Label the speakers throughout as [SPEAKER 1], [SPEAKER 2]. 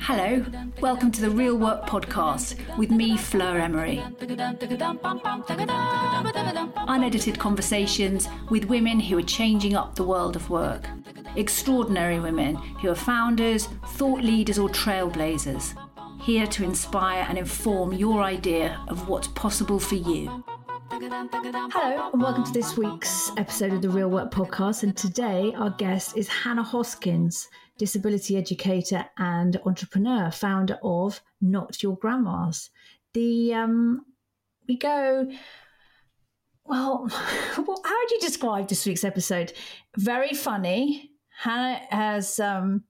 [SPEAKER 1] Hello, welcome to the Real Work Podcast with me, Fleur Emery. Unedited conversations with women who are changing up the world of work. Extraordinary women who are founders, thought leaders, or trailblazers. Here to inspire and inform your idea of what's possible for you. Hello, and welcome to this week's episode of the Real Work Podcast. And today, our guest is Hannah Hoskins, disability educator and entrepreneur, founder of Not Your Grandma's. The um, we go. Well, how would you describe this week's episode? Very funny. Hannah has um,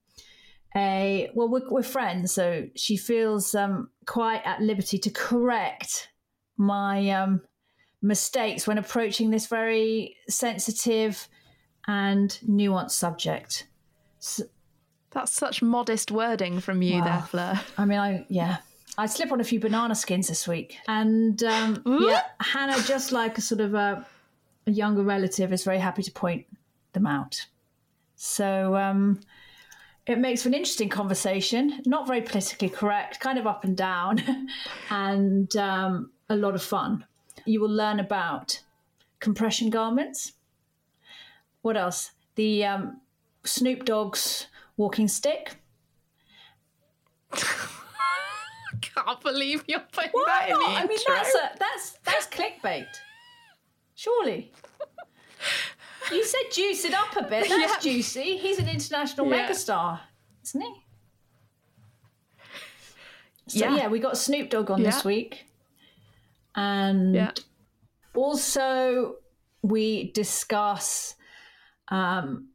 [SPEAKER 1] a well, we're, we're friends, so she feels um, quite at liberty to correct my um, mistakes when approaching this very sensitive and nuanced subject. So,
[SPEAKER 2] That's such modest wording from you, there, Fleur.
[SPEAKER 1] I mean, I yeah, I slip on a few banana skins this week, and um, yeah, Hannah, just like a sort of a, a, younger relative, is very happy to point them out. So um, it makes for an interesting conversation, not very politically correct, kind of up and down, and um, a lot of fun. You will learn about compression garments. What else? The um, Snoop Dogg's walking stick.
[SPEAKER 2] I Can't believe you're putting
[SPEAKER 1] Why
[SPEAKER 2] that in
[SPEAKER 1] not?
[SPEAKER 2] the
[SPEAKER 1] I mean,
[SPEAKER 2] intro.
[SPEAKER 1] that's a, that's that's clickbait. Surely. You said juice it up a bit. That's
[SPEAKER 2] Yeah.
[SPEAKER 1] juicy. He's an international
[SPEAKER 2] Yeah.
[SPEAKER 1] megastar, isn't he? So
[SPEAKER 2] Yeah.
[SPEAKER 1] yeah, we got Snoop Dogg on this week, and
[SPEAKER 2] Yeah.
[SPEAKER 1] also we discuss um,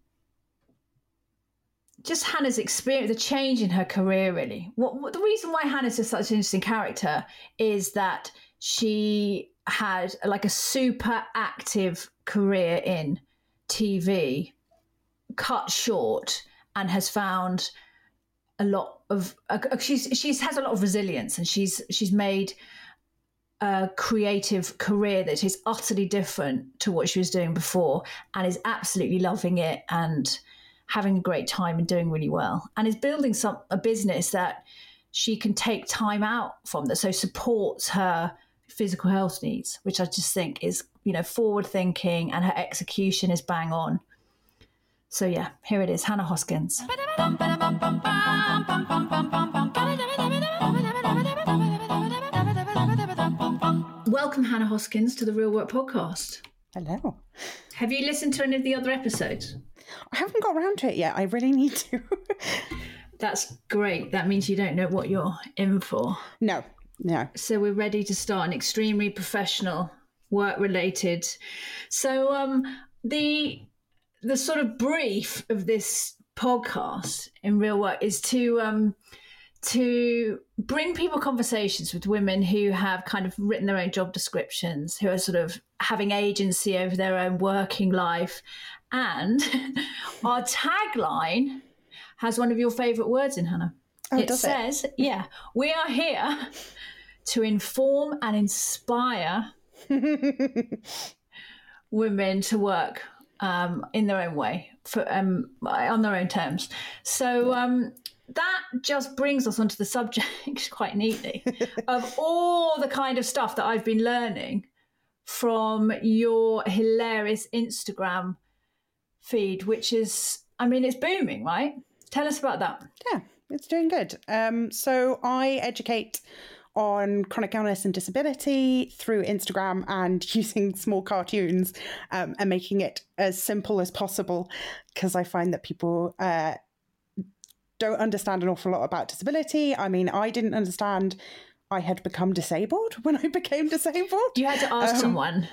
[SPEAKER 1] just Hannah's experience, the change in her career. Really, what, what the reason why Hannah's just such an interesting character is that she had like a super active career in TV, cut short, and has found a lot of uh, she's she's has a lot of resilience, and she's she's made a creative career that is utterly different to what she was doing before and is absolutely loving it and having a great time and doing really well and is building some a business that she can take time out from that so supports her physical health needs which i just think is you know forward thinking and her execution is bang on so yeah here it is hannah hoskins welcome hannah hoskins to the real work podcast
[SPEAKER 3] Hello.
[SPEAKER 1] have you listened to any of the other episodes
[SPEAKER 3] I haven't got around to it yet. I really need to.
[SPEAKER 1] That's great. That means you don't know what you're in for.
[SPEAKER 3] no, no.
[SPEAKER 1] So we're ready to start an extremely professional, work related. So um the the sort of brief of this podcast in real work is to um to bring people conversations with women who have kind of written their own job descriptions, who are sort of having agency over their own working life. And our tagline has one of your favorite words in Hannah.
[SPEAKER 3] Oh,
[SPEAKER 1] it
[SPEAKER 3] does it?
[SPEAKER 1] says, yeah, we are here to inform and inspire women to work um, in their own way, for um, on their own terms. So um, that just brings us onto the subject quite neatly of all the kind of stuff that I've been learning from your hilarious Instagram feed, which is, I mean, it's booming, right? Tell us about that.
[SPEAKER 3] Yeah, it's doing good. Um, so I educate on chronic illness and disability through Instagram and using small cartoons um, and making it as simple as possible because I find that people uh, don't understand an awful lot about disability. I mean, I didn't understand I had become disabled when I became disabled.
[SPEAKER 1] You had to ask
[SPEAKER 3] Um,
[SPEAKER 1] someone.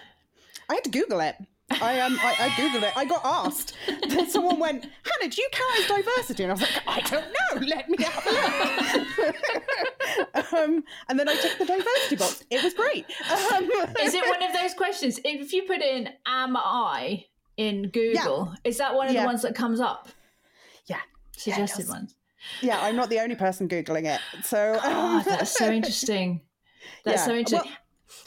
[SPEAKER 3] I had to Google it. I um I, I googled it. I got asked. Then someone went, Hannah, do you count as diversity? And I was like, I don't know. Let me have a look. um, and then I took the diversity box. It was great. Um,
[SPEAKER 1] Is it one of those questions? If you put in "Am I" in Google, is that one of
[SPEAKER 3] Yeah.
[SPEAKER 1] the ones that comes up?
[SPEAKER 3] Yeah.
[SPEAKER 1] Suggested
[SPEAKER 3] yes.
[SPEAKER 1] ones.
[SPEAKER 3] Yeah, I'm not the only person googling it. So
[SPEAKER 1] Oh,
[SPEAKER 3] um,
[SPEAKER 1] that's so interesting. That's
[SPEAKER 3] Yeah.
[SPEAKER 1] so interesting.
[SPEAKER 3] Well-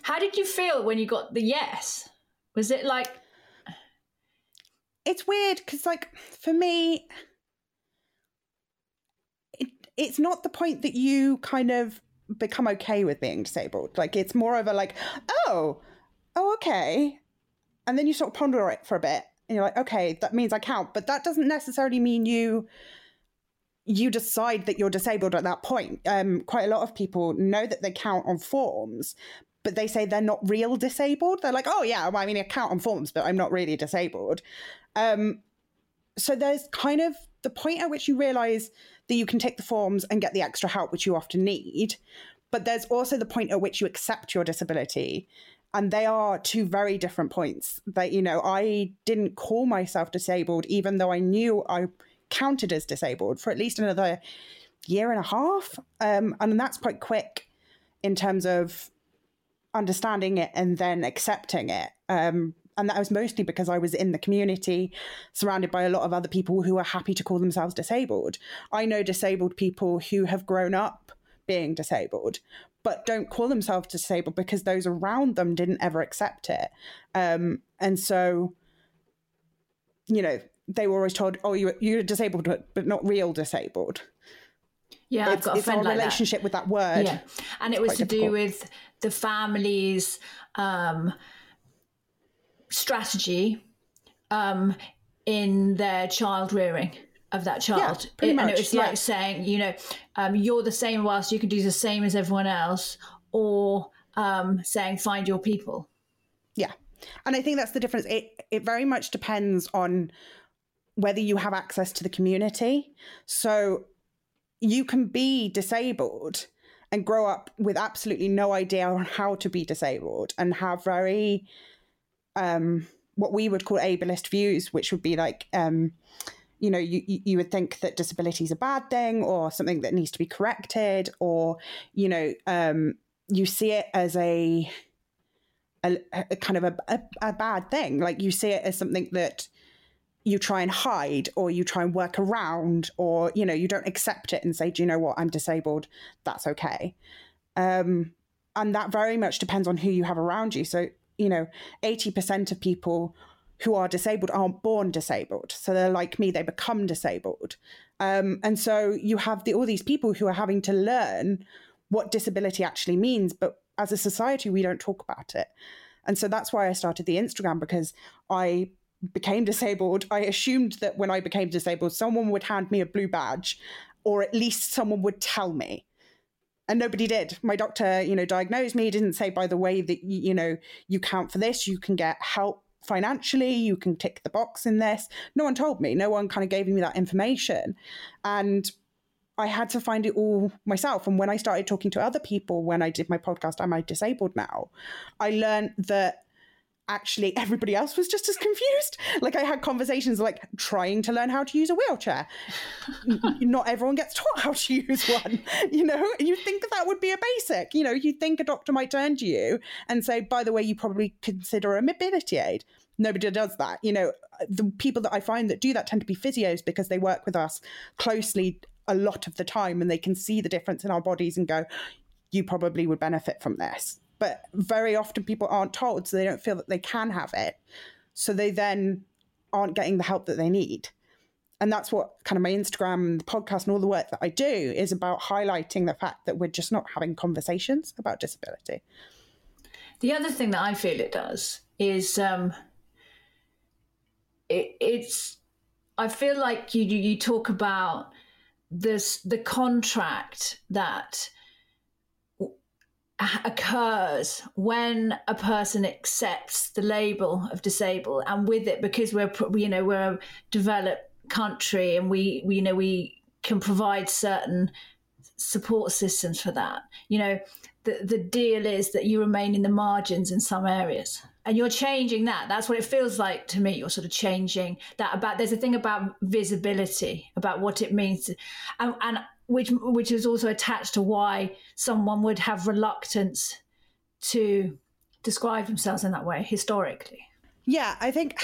[SPEAKER 1] How did you feel when you got the yes? Was it like
[SPEAKER 3] it's weird because, like, for me, it, it's not the point that you kind of become okay with being disabled. Like, it's more of a like, oh, oh, okay. And then you sort of ponder it for a bit and you're like, okay, that means I count. But that doesn't necessarily mean you you decide that you're disabled at that point. Um, quite a lot of people know that they count on forms, but they say they're not real disabled. They're like, oh yeah, I mean, I count on forms, but I'm not really disabled. Um, so there's kind of the point at which you realize that you can take the forms and get the extra help, which you often need. But there's also the point at which you accept your disability and they are two very different points that you know i didn't call myself disabled even though i knew i counted as disabled for at least another year and a half um, and that's quite quick in terms of understanding it and then accepting it um, and that was mostly because I was in the community, surrounded by a lot of other people who are happy to call themselves disabled. I know disabled people who have grown up being disabled, but don't call themselves disabled because those around them didn't ever accept it. Um, and so, you know, they were always told, "Oh, you you're disabled, but but not real disabled."
[SPEAKER 1] Yeah,
[SPEAKER 3] it's,
[SPEAKER 1] I've got a friend
[SPEAKER 3] our
[SPEAKER 1] like
[SPEAKER 3] relationship
[SPEAKER 1] that.
[SPEAKER 3] with that word.
[SPEAKER 1] Yeah, and it was to
[SPEAKER 3] difficult.
[SPEAKER 1] do with the family's um, strategy um, in their child rearing of that child.
[SPEAKER 3] pretty
[SPEAKER 1] It- and it was
[SPEAKER 3] yeah.
[SPEAKER 1] like saying, you know, um, you're the same whilst you can do the same as everyone else, or um, saying, find your people.
[SPEAKER 3] Yeah. And I think that's the difference. It it very much depends on whether you have access to the community. So you can be disabled and grow up with absolutely no idea on how to be disabled and have very um what we would call ableist views, which would be like um you know, you, you would think that disability is a bad thing or something that needs to be corrected, or, you know, um, you see it as a a, a kind of a, a, a bad thing. Like you see it as something that you try and hide or you try and work around or you know you don't accept it and say do you know what? I'm disabled. That's okay. Um, and that very much depends on who you have around you. So you know 80% of people who are disabled aren't born disabled. So they're like me they become disabled. Um, and so you have the, all these people who are having to learn what disability actually means but as a society we don't talk about it. And so that's why i started the instagram because i became disabled i assumed that when i became disabled someone would hand me a blue badge or at least someone would tell me. And nobody did. My doctor you know diagnosed me didn't say by the way that you know you count for this you can get help financially you can tick the box in this. No one told me. No one kind of gave me that information. And I had to find it all myself. And when I started talking to other people, when I did my podcast, Am I Disabled Now? I learned that actually everybody else was just as confused. Like I had conversations like trying to learn how to use a wheelchair. Not everyone gets taught how to use one, you know? You think that that would be a basic, you know, you think a doctor might turn to you and say, by the way, you probably consider a mobility aid. Nobody does that. You know, the people that I find that do that tend to be physios because they work with us closely a lot of the time and they can see the difference in our bodies and go, you probably would benefit from this. But very often people aren't told, so they don't feel that they can have it. So they then aren't getting the help that they need. And that's what kind of my Instagram and the podcast and all the work that I do is about highlighting the fact that we're just not having conversations about disability.
[SPEAKER 1] The other thing that I feel it does is um, it, it's. I feel like you you you talk about this the contract that occurs when a person accepts the label of disabled and with it because we're you know we're a developed country and we, we you know we can provide certain support systems for that. You know the the deal is that you remain in the margins in some areas and you're changing that. That's what it feels like to me. You're sort of changing that about there's a thing about visibility about what it means to, and, and which which is also attached to why someone would have reluctance to describe themselves in that way historically
[SPEAKER 3] Yeah, I think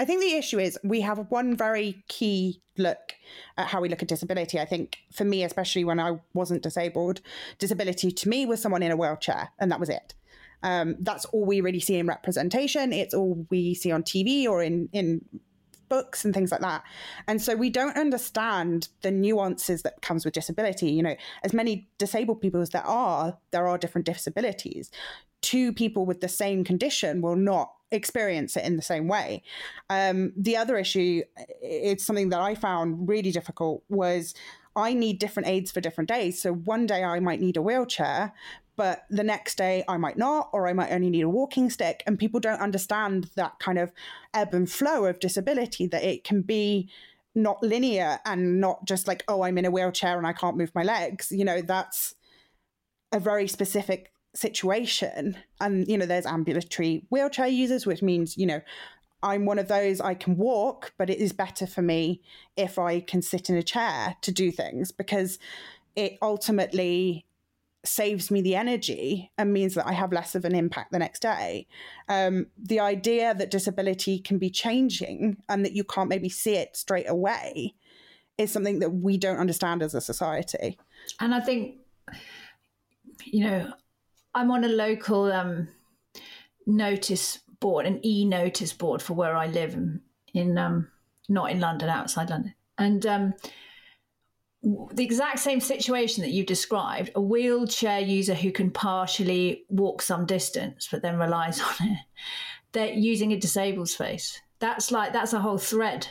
[SPEAKER 3] I think the issue is we have one very key look at how we look at disability. I think for me, especially when I wasn't disabled, disability to me was someone in a wheelchair, and that was it. Um, that's all we really see in representation. It's all we see on TV or in in books and things like that. And so we don't understand the nuances that comes with disability. You know, as many disabled people as there are, there are different disabilities. Two people with the same condition will not experience it in the same way. Um, the other issue, it's something that I found really difficult, was I need different aids for different days. So one day I might need a wheelchair, but the next day I might not, or I might only need a walking stick. And people don't understand that kind of ebb and flow of disability, that it can be not linear and not just like, oh, I'm in a wheelchair and I can't move my legs. You know, that's a very specific situation. And, you know, there's ambulatory wheelchair users, which means, you know, I'm one of those I can walk, but it is better for me if I can sit in a chair to do things because it ultimately saves me the energy and means that I have less of an impact the next day. Um, the idea that disability can be changing and that you can't maybe see it straight away is something that we don't understand as a society.
[SPEAKER 1] And I think, you know, I'm on a local um, notice board, an e notice board for where I live in, in um, not in London, outside London. And um, the exact same situation that you described a wheelchair user who can partially walk some distance but then relies on it they're using a disabled space. That's like that's a whole thread.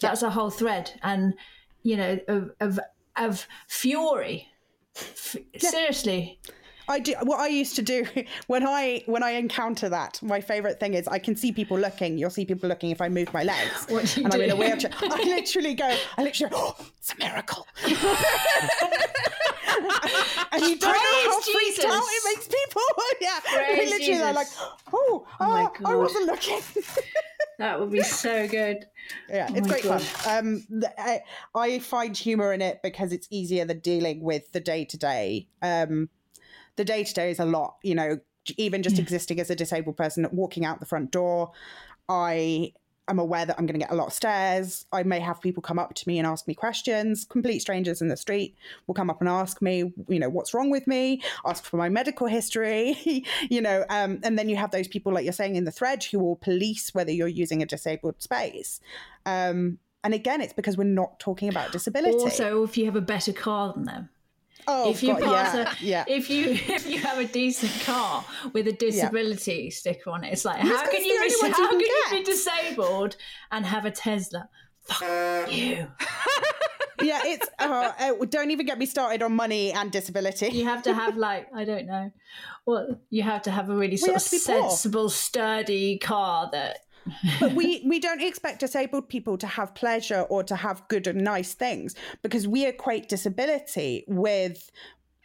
[SPEAKER 1] That's yeah. a whole thread. And you know of of, of fury. F- yeah. seriously
[SPEAKER 3] I do what I used to do when I when I encounter that. My favorite thing is I can see people looking. You'll see people looking if I move my legs, and do? I'm in a wheelchair. I literally go. I literally, oh, it's a miracle. and you don't Praise know how Jesus. freaked out it makes people. yeah, Praise literally Jesus. they're like, oh, oh, oh I wasn't looking.
[SPEAKER 1] that would be so good.
[SPEAKER 3] Yeah, oh it's great God. fun. Um, I, I find humor in it because it's easier than dealing with the day to day. Um, the day to day is a lot, you know, even just yeah. existing as a disabled person, walking out the front door, I am aware that I'm going to get a lot of stares. I may have people come up to me and ask me questions. Complete strangers in the street will come up and ask me, you know, what's wrong with me, ask for my medical history, you know, um, and then you have those people, like you're saying in the thread, who will police whether you're using a disabled space. Um, and again, it's because we're not talking about disability.
[SPEAKER 1] Also, if you have a better car than them.
[SPEAKER 3] Oh, if you God, pass yeah, a, yeah.
[SPEAKER 1] if you if you have a decent car with a disability yeah. sticker on it, it's like how can you be, how can, you be disabled and have a Tesla? Fuck you.
[SPEAKER 3] yeah, it's uh, uh, don't even get me started on money and disability.
[SPEAKER 1] You have to have like I don't know, well, you have to have a really sort of sensible, poor. sturdy car that
[SPEAKER 3] but we we don't expect disabled people to have pleasure or to have good and nice things because we equate disability with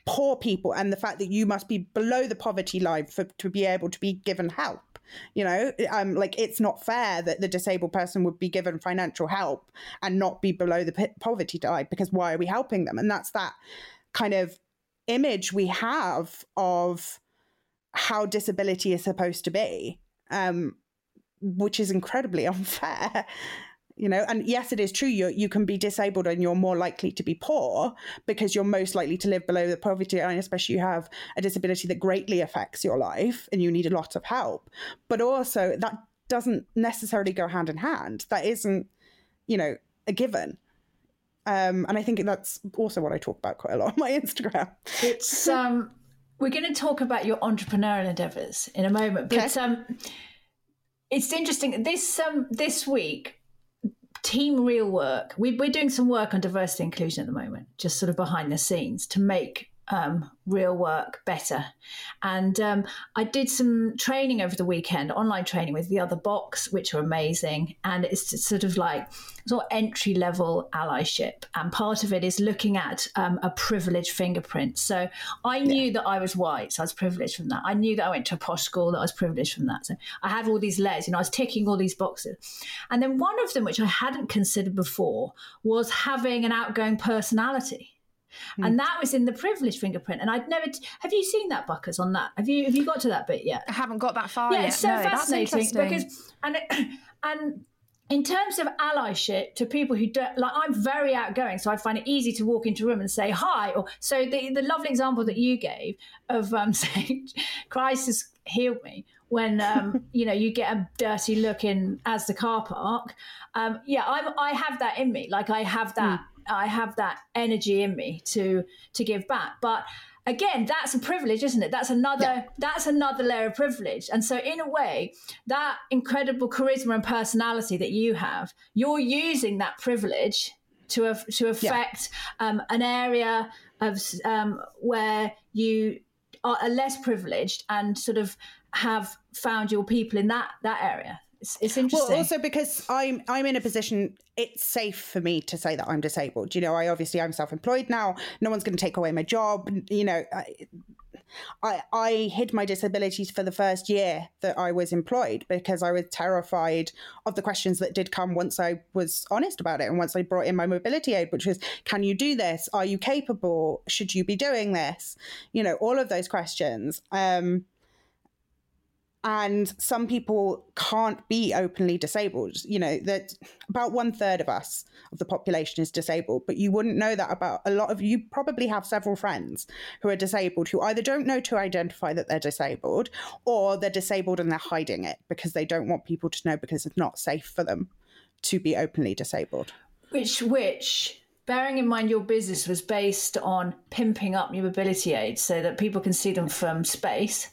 [SPEAKER 3] poor people and the fact that you must be below the poverty line for to be able to be given help. You know um like it's not fair that the disabled person would be given financial help and not be below the poverty line because why are we helping them? And that's that kind of image we have of how disability is supposed to be. Um which is incredibly unfair you know? And yes it is true you you can be disabled and you're more likely to be poor because you're most likely to live below the poverty line especially you have a disability that greatly affects your life and you need a lot of help. But also that doesn't necessarily go hand in hand. That isn't you know a given. Um, and i think that's also what i talk about quite a lot on my instagram.
[SPEAKER 1] It's um we're going to talk about your entrepreneurial endeavors in a moment but okay. um it's interesting. This um this week, Team Real Work. We, we're doing some work on diversity inclusion at the moment, just sort of behind the scenes to make um, real work better. And um, I did some training over the weekend, online training with the other box, which are amazing. And it's sort of like sort of entry level allyship. And part of it is looking at um, a privileged fingerprint. So I knew yeah. that I was white, so I was privileged from that. I knew that I went to a posh school, that I was privileged from that. So I had all these layers, you know, I was ticking all these boxes. And then one of them, which I hadn't considered before, was having an outgoing personality. Mm. And that was in the privilege fingerprint. And I'd never t- have you seen that Buckers on that? Have you have you got to that bit yet?
[SPEAKER 2] I haven't got that far
[SPEAKER 1] yeah,
[SPEAKER 2] yet.
[SPEAKER 1] it's so no, fascinating because and it, and in terms of allyship to people who don't like i'm very outgoing so i find it easy to walk into a room and say hi or so the, the lovely example that you gave of um, saying christ has healed me when um, you know you get a dirty look in as the car park um, yeah I'm, i have that in me like i have that mm. I have that energy in me to to give back but again that's a privilege isn't it that's another yeah. that's another layer of privilege and so in a way that incredible charisma and personality that you have you're using that privilege to to affect yeah. um, an area of um, where you are less privileged and sort of have found your people in that that area it's, it's interesting.
[SPEAKER 3] Well, also because I'm I'm in a position. It's safe for me to say that I'm disabled. You know, I obviously I'm self-employed now. No one's going to take away my job. You know, I, I, I hid my disabilities for the first year that I was employed because I was terrified of the questions that did come once I was honest about it and once I brought in my mobility aid, which was, can you do this? Are you capable? Should you be doing this? You know, all of those questions. Um, and some people can't be openly disabled. You know that about one third of us of the population is disabled but you wouldn't know that about a lot of you probably have several friends who are disabled who either don't know to identify that they're disabled or they're disabled and they're hiding it because they don't want people to know because it's not safe for them to be openly disabled.
[SPEAKER 1] Which which bearing in mind your business was based on pimping up your mobility aids so that people can see them from space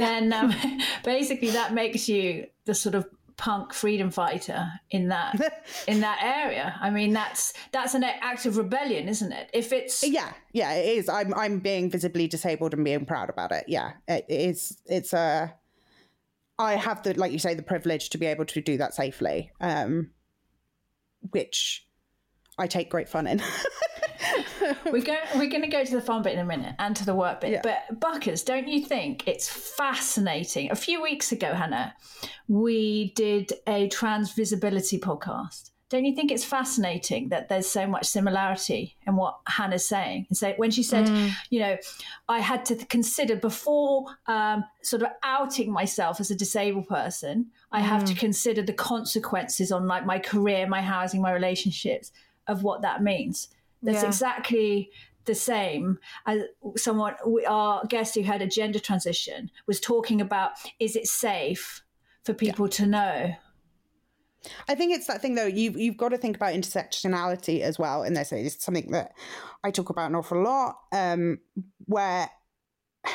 [SPEAKER 1] then um, basically that makes you the sort of punk freedom fighter in that in that area. I mean, that's that's an act of rebellion, isn't it? If it's
[SPEAKER 3] yeah, yeah, it is. I'm I'm being visibly disabled and being proud about it. Yeah, it is. It's a. I have the like you say the privilege to be able to do that safely, um, which I take great fun in.
[SPEAKER 1] we're going we're going to go to the fun bit in a minute and to the work bit. Yeah. But Buckers, don't you think it's fascinating? A few weeks ago, Hannah, we did a trans visibility podcast. Don't you think it's fascinating that there's so much similarity in what Hannah's saying? And so when she said, mm. you know, I had to consider before um, sort of outing myself as a disabled person, I mm. have to mm. consider the consequences on like my career, my housing, my relationships of what that means. That's yeah. exactly the same as someone our guest who had a gender transition was talking about is it safe for people yeah. to know
[SPEAKER 3] I think it's that thing though. You've you've got to think about intersectionality as well in this. It's something that I talk about an awful lot. Um, where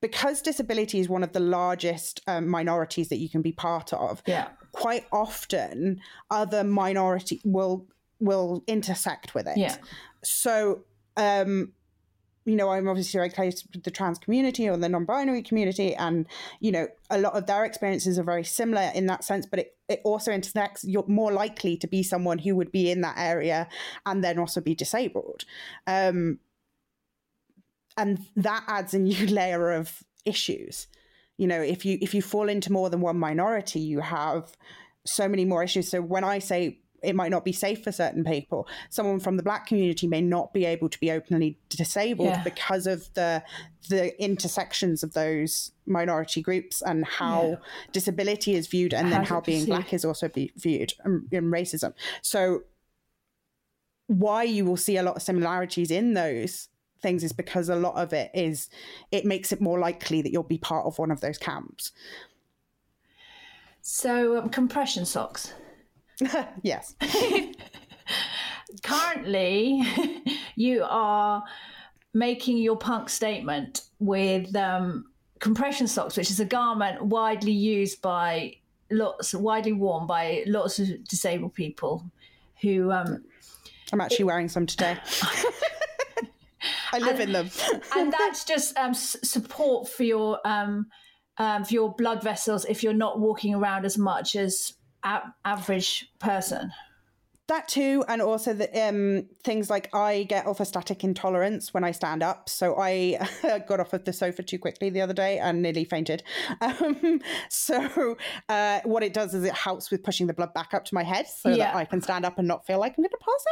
[SPEAKER 3] because disability is one of the largest um, minorities that you can be part of.
[SPEAKER 1] Yeah.
[SPEAKER 3] Quite often, other minority will will intersect with it.
[SPEAKER 1] Yeah.
[SPEAKER 3] So, um, you know, I'm obviously very close with the trans community or the non-binary community, and you know, a lot of their experiences are very similar in that sense. But it, it also intersects. You're more likely to be someone who would be in that area and then also be disabled, um, and that adds a new layer of issues. You know, if you if you fall into more than one minority, you have so many more issues. So when I say it might not be safe for certain people. Someone from the black community may not be able to be openly disabled yeah. because of the the intersections of those minority groups and how yeah. disability is viewed, and then how being black is also be viewed in racism. So, why you will see a lot of similarities in those things is because a lot of it is it makes it more likely that you'll be part of one of those camps.
[SPEAKER 1] So, um, compression socks.
[SPEAKER 3] yes.
[SPEAKER 1] Currently, you are making your punk statement with um, compression socks, which is a garment widely used by lots, widely worn by lots of disabled people who. Um,
[SPEAKER 3] I'm actually it, wearing some today. I live
[SPEAKER 1] and,
[SPEAKER 3] in them.
[SPEAKER 1] and that's just um, support for your um, um, for your blood vessels if you're not walking around as much as a- average person?
[SPEAKER 3] That too and also the um, things like i get orthostatic intolerance when i stand up. So i got off of the sofa too quickly the other day and nearly fainted. Um, so uh, what it does is it helps with pushing the blood back up to my head so yeah. that i can stand up and not feel like i'm going to pass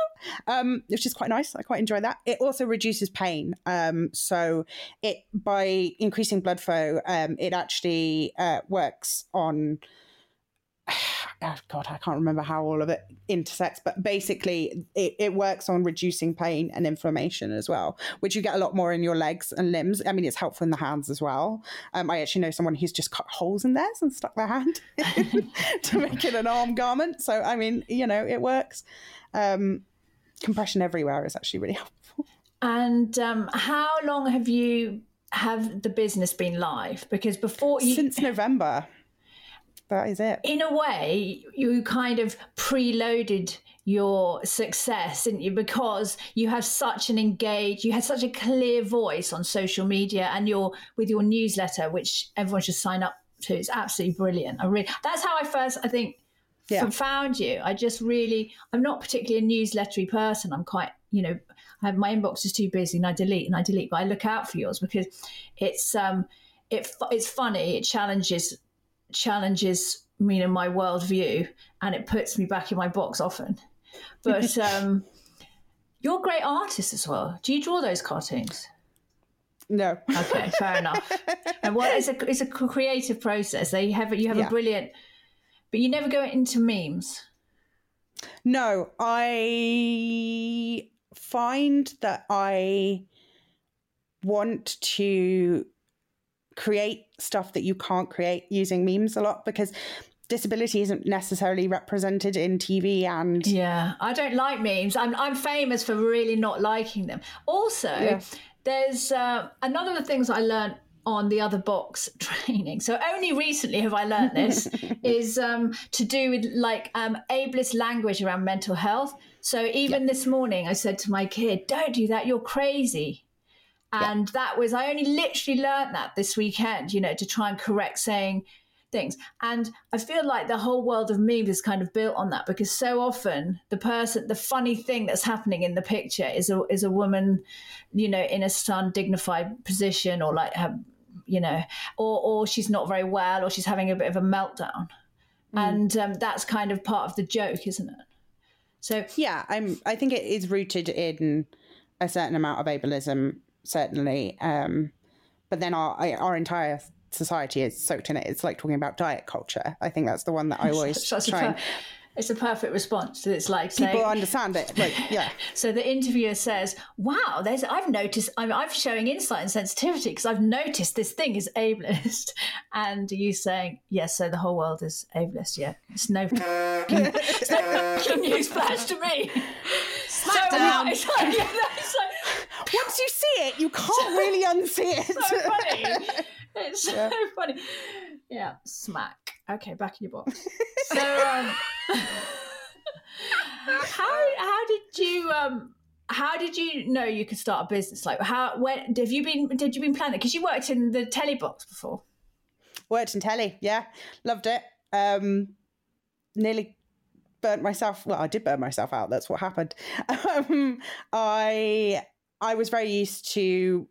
[SPEAKER 3] out um, which is quite nice. I quite enjoy that. It also reduces pain. Um, so it by increasing blood flow um, it actually uh, works on God, I can't remember how all of it intersects, but basically it, it works on reducing pain and inflammation as well, which you get a lot more in your legs and limbs. I mean, it's helpful in the hands as well. Um, I actually know someone who's just cut holes in theirs and stuck their hand to make it an arm garment. So, I mean, you know, it works. Um, compression everywhere is actually really helpful.
[SPEAKER 1] And um, how long have you have the business been live? Because before you,
[SPEAKER 3] since November that is it.
[SPEAKER 1] In a way, you kind of preloaded your success, didn't you? Because you have such an engaged, you had such a clear voice on social media and your with your newsletter, which everyone should sign up to. It's absolutely brilliant. I really that's how I first I think yeah. found you. I just really I'm not particularly a newslettery person. I'm quite, you know, I have my inbox is too busy and I delete and I delete, but I look out for yours because it's um it, it's funny. It challenges challenges me in my worldview and it puts me back in my box often. But um, you're a great artist as well. Do you draw those cartoons?
[SPEAKER 3] No.
[SPEAKER 1] Okay, fair enough. And what is a it's a creative process. They have you have yeah. a brilliant, but you never go into memes.
[SPEAKER 3] No, I find that I want to create stuff that you can't create using memes a lot because disability isn't necessarily represented in TV and
[SPEAKER 1] yeah I don't like memes. I'm I'm famous for really not liking them. Also yes. there's uh, another of the things I learned on the other box training. So only recently have I learned this is um, to do with like um, ableist language around mental health. So even this morning I said to my kid don't do that. You're crazy and yeah. that was, I only literally learned that this weekend, you know, to try and correct saying things. And I feel like the whole world of memes is kind of built on that because so often the person, the funny thing that's happening in the picture is a, is a woman, you know, in a undignified position or like have, you know, or, or she's not very well or she's having a bit of a meltdown. Mm. And um, that's kind of part of the joke, isn't it?
[SPEAKER 3] So yeah, I'm. I think it is rooted in a certain amount of ableism certainly. Um, but then our our entire society is soaked in it. It's like talking about diet culture. I think that's the one that I always try. And,
[SPEAKER 1] it's a perfect response. It's like
[SPEAKER 3] people
[SPEAKER 1] saying,
[SPEAKER 3] understand it. Like, yeah.
[SPEAKER 1] so the interviewer says, "Wow, there's I've noticed. I'm, I'm showing insight and sensitivity because I've noticed this thing is ableist." And you saying, "Yes, so the whole world is ableist." Yeah, it's no, it's no news flash to me.
[SPEAKER 2] Smackdown.
[SPEAKER 1] So, like, yeah, like,
[SPEAKER 3] once you see it, you can't really unsee it.
[SPEAKER 1] so funny. It's yeah. so funny. Yeah, smack. Okay, back in your box. So, um, how how did you um how did you know you could start a business? Like, how when have you been did you been planning? Because you worked in the telly box before.
[SPEAKER 3] Worked in telly, yeah, loved it. Um, nearly burnt myself. Well, I did burn myself out. That's what happened. Um, I I was very used to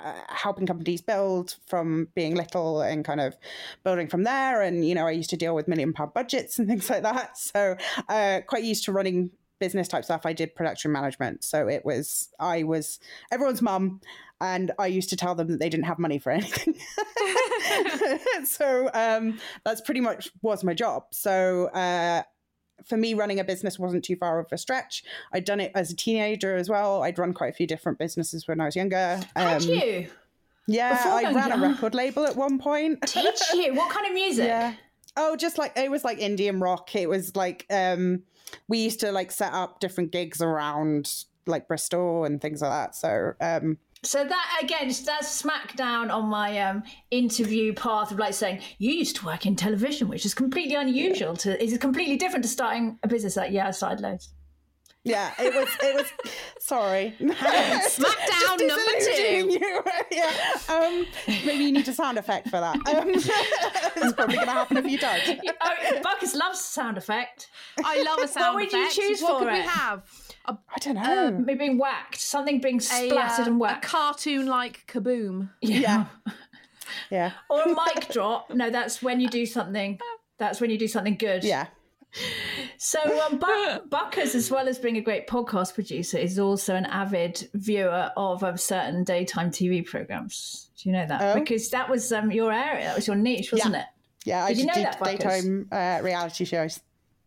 [SPEAKER 3] uh, helping companies build from being little and kind of building from there. And, you know, I used to deal with million pound budgets and things like that. So, uh, quite used to running business type stuff. I did production management. So it was, I was everyone's mum. And I used to tell them that they didn't have money for anything. so um, that's pretty much was my job. So uh, for me, running a business wasn't too far of a stretch. I'd done it as a teenager as well. I'd run quite a few different businesses when I was younger.
[SPEAKER 1] Had um, you?
[SPEAKER 3] Yeah, Before I ran a record label at one point.
[SPEAKER 1] Teach you? What kind of music?
[SPEAKER 3] Yeah. Oh, just like it was like Indian rock. It was like um we used to like set up different gigs around like Bristol and things like that. So um
[SPEAKER 1] so that again, that's smackdown on my um, interview path of like saying you used to work in television, which is completely unusual. To is completely different to starting a business. Like yeah, I started loads.
[SPEAKER 3] Yeah, it was. It was. sorry.
[SPEAKER 2] Smackdown number two.
[SPEAKER 3] You. yeah. Um, maybe you need a sound effect for that. Um, it's probably going to happen a few times.
[SPEAKER 1] oh, Buckers loves sound effect.
[SPEAKER 2] I love a sound
[SPEAKER 1] what
[SPEAKER 2] effect.
[SPEAKER 1] What would you choose
[SPEAKER 2] what
[SPEAKER 1] for
[SPEAKER 2] could
[SPEAKER 1] it?
[SPEAKER 2] we have?
[SPEAKER 3] I don't know.
[SPEAKER 1] Um, maybe being whacked, something being splattered
[SPEAKER 2] a, uh,
[SPEAKER 1] and whacked.
[SPEAKER 2] A cartoon like kaboom.
[SPEAKER 3] Yeah. yeah.
[SPEAKER 1] or a mic drop. No, that's when you do something. That's when you do something good.
[SPEAKER 3] Yeah.
[SPEAKER 1] So, um, Buck, Buckers, as well as being a great podcast producer, is also an avid viewer of um, certain daytime TV programs. Do you know that? Oh. Because that was um, your area, that was your niche, wasn't
[SPEAKER 3] yeah.
[SPEAKER 1] it?
[SPEAKER 3] Yeah, I
[SPEAKER 1] Did you know
[SPEAKER 3] do
[SPEAKER 1] that, Buckers?
[SPEAKER 3] daytime uh, reality shows.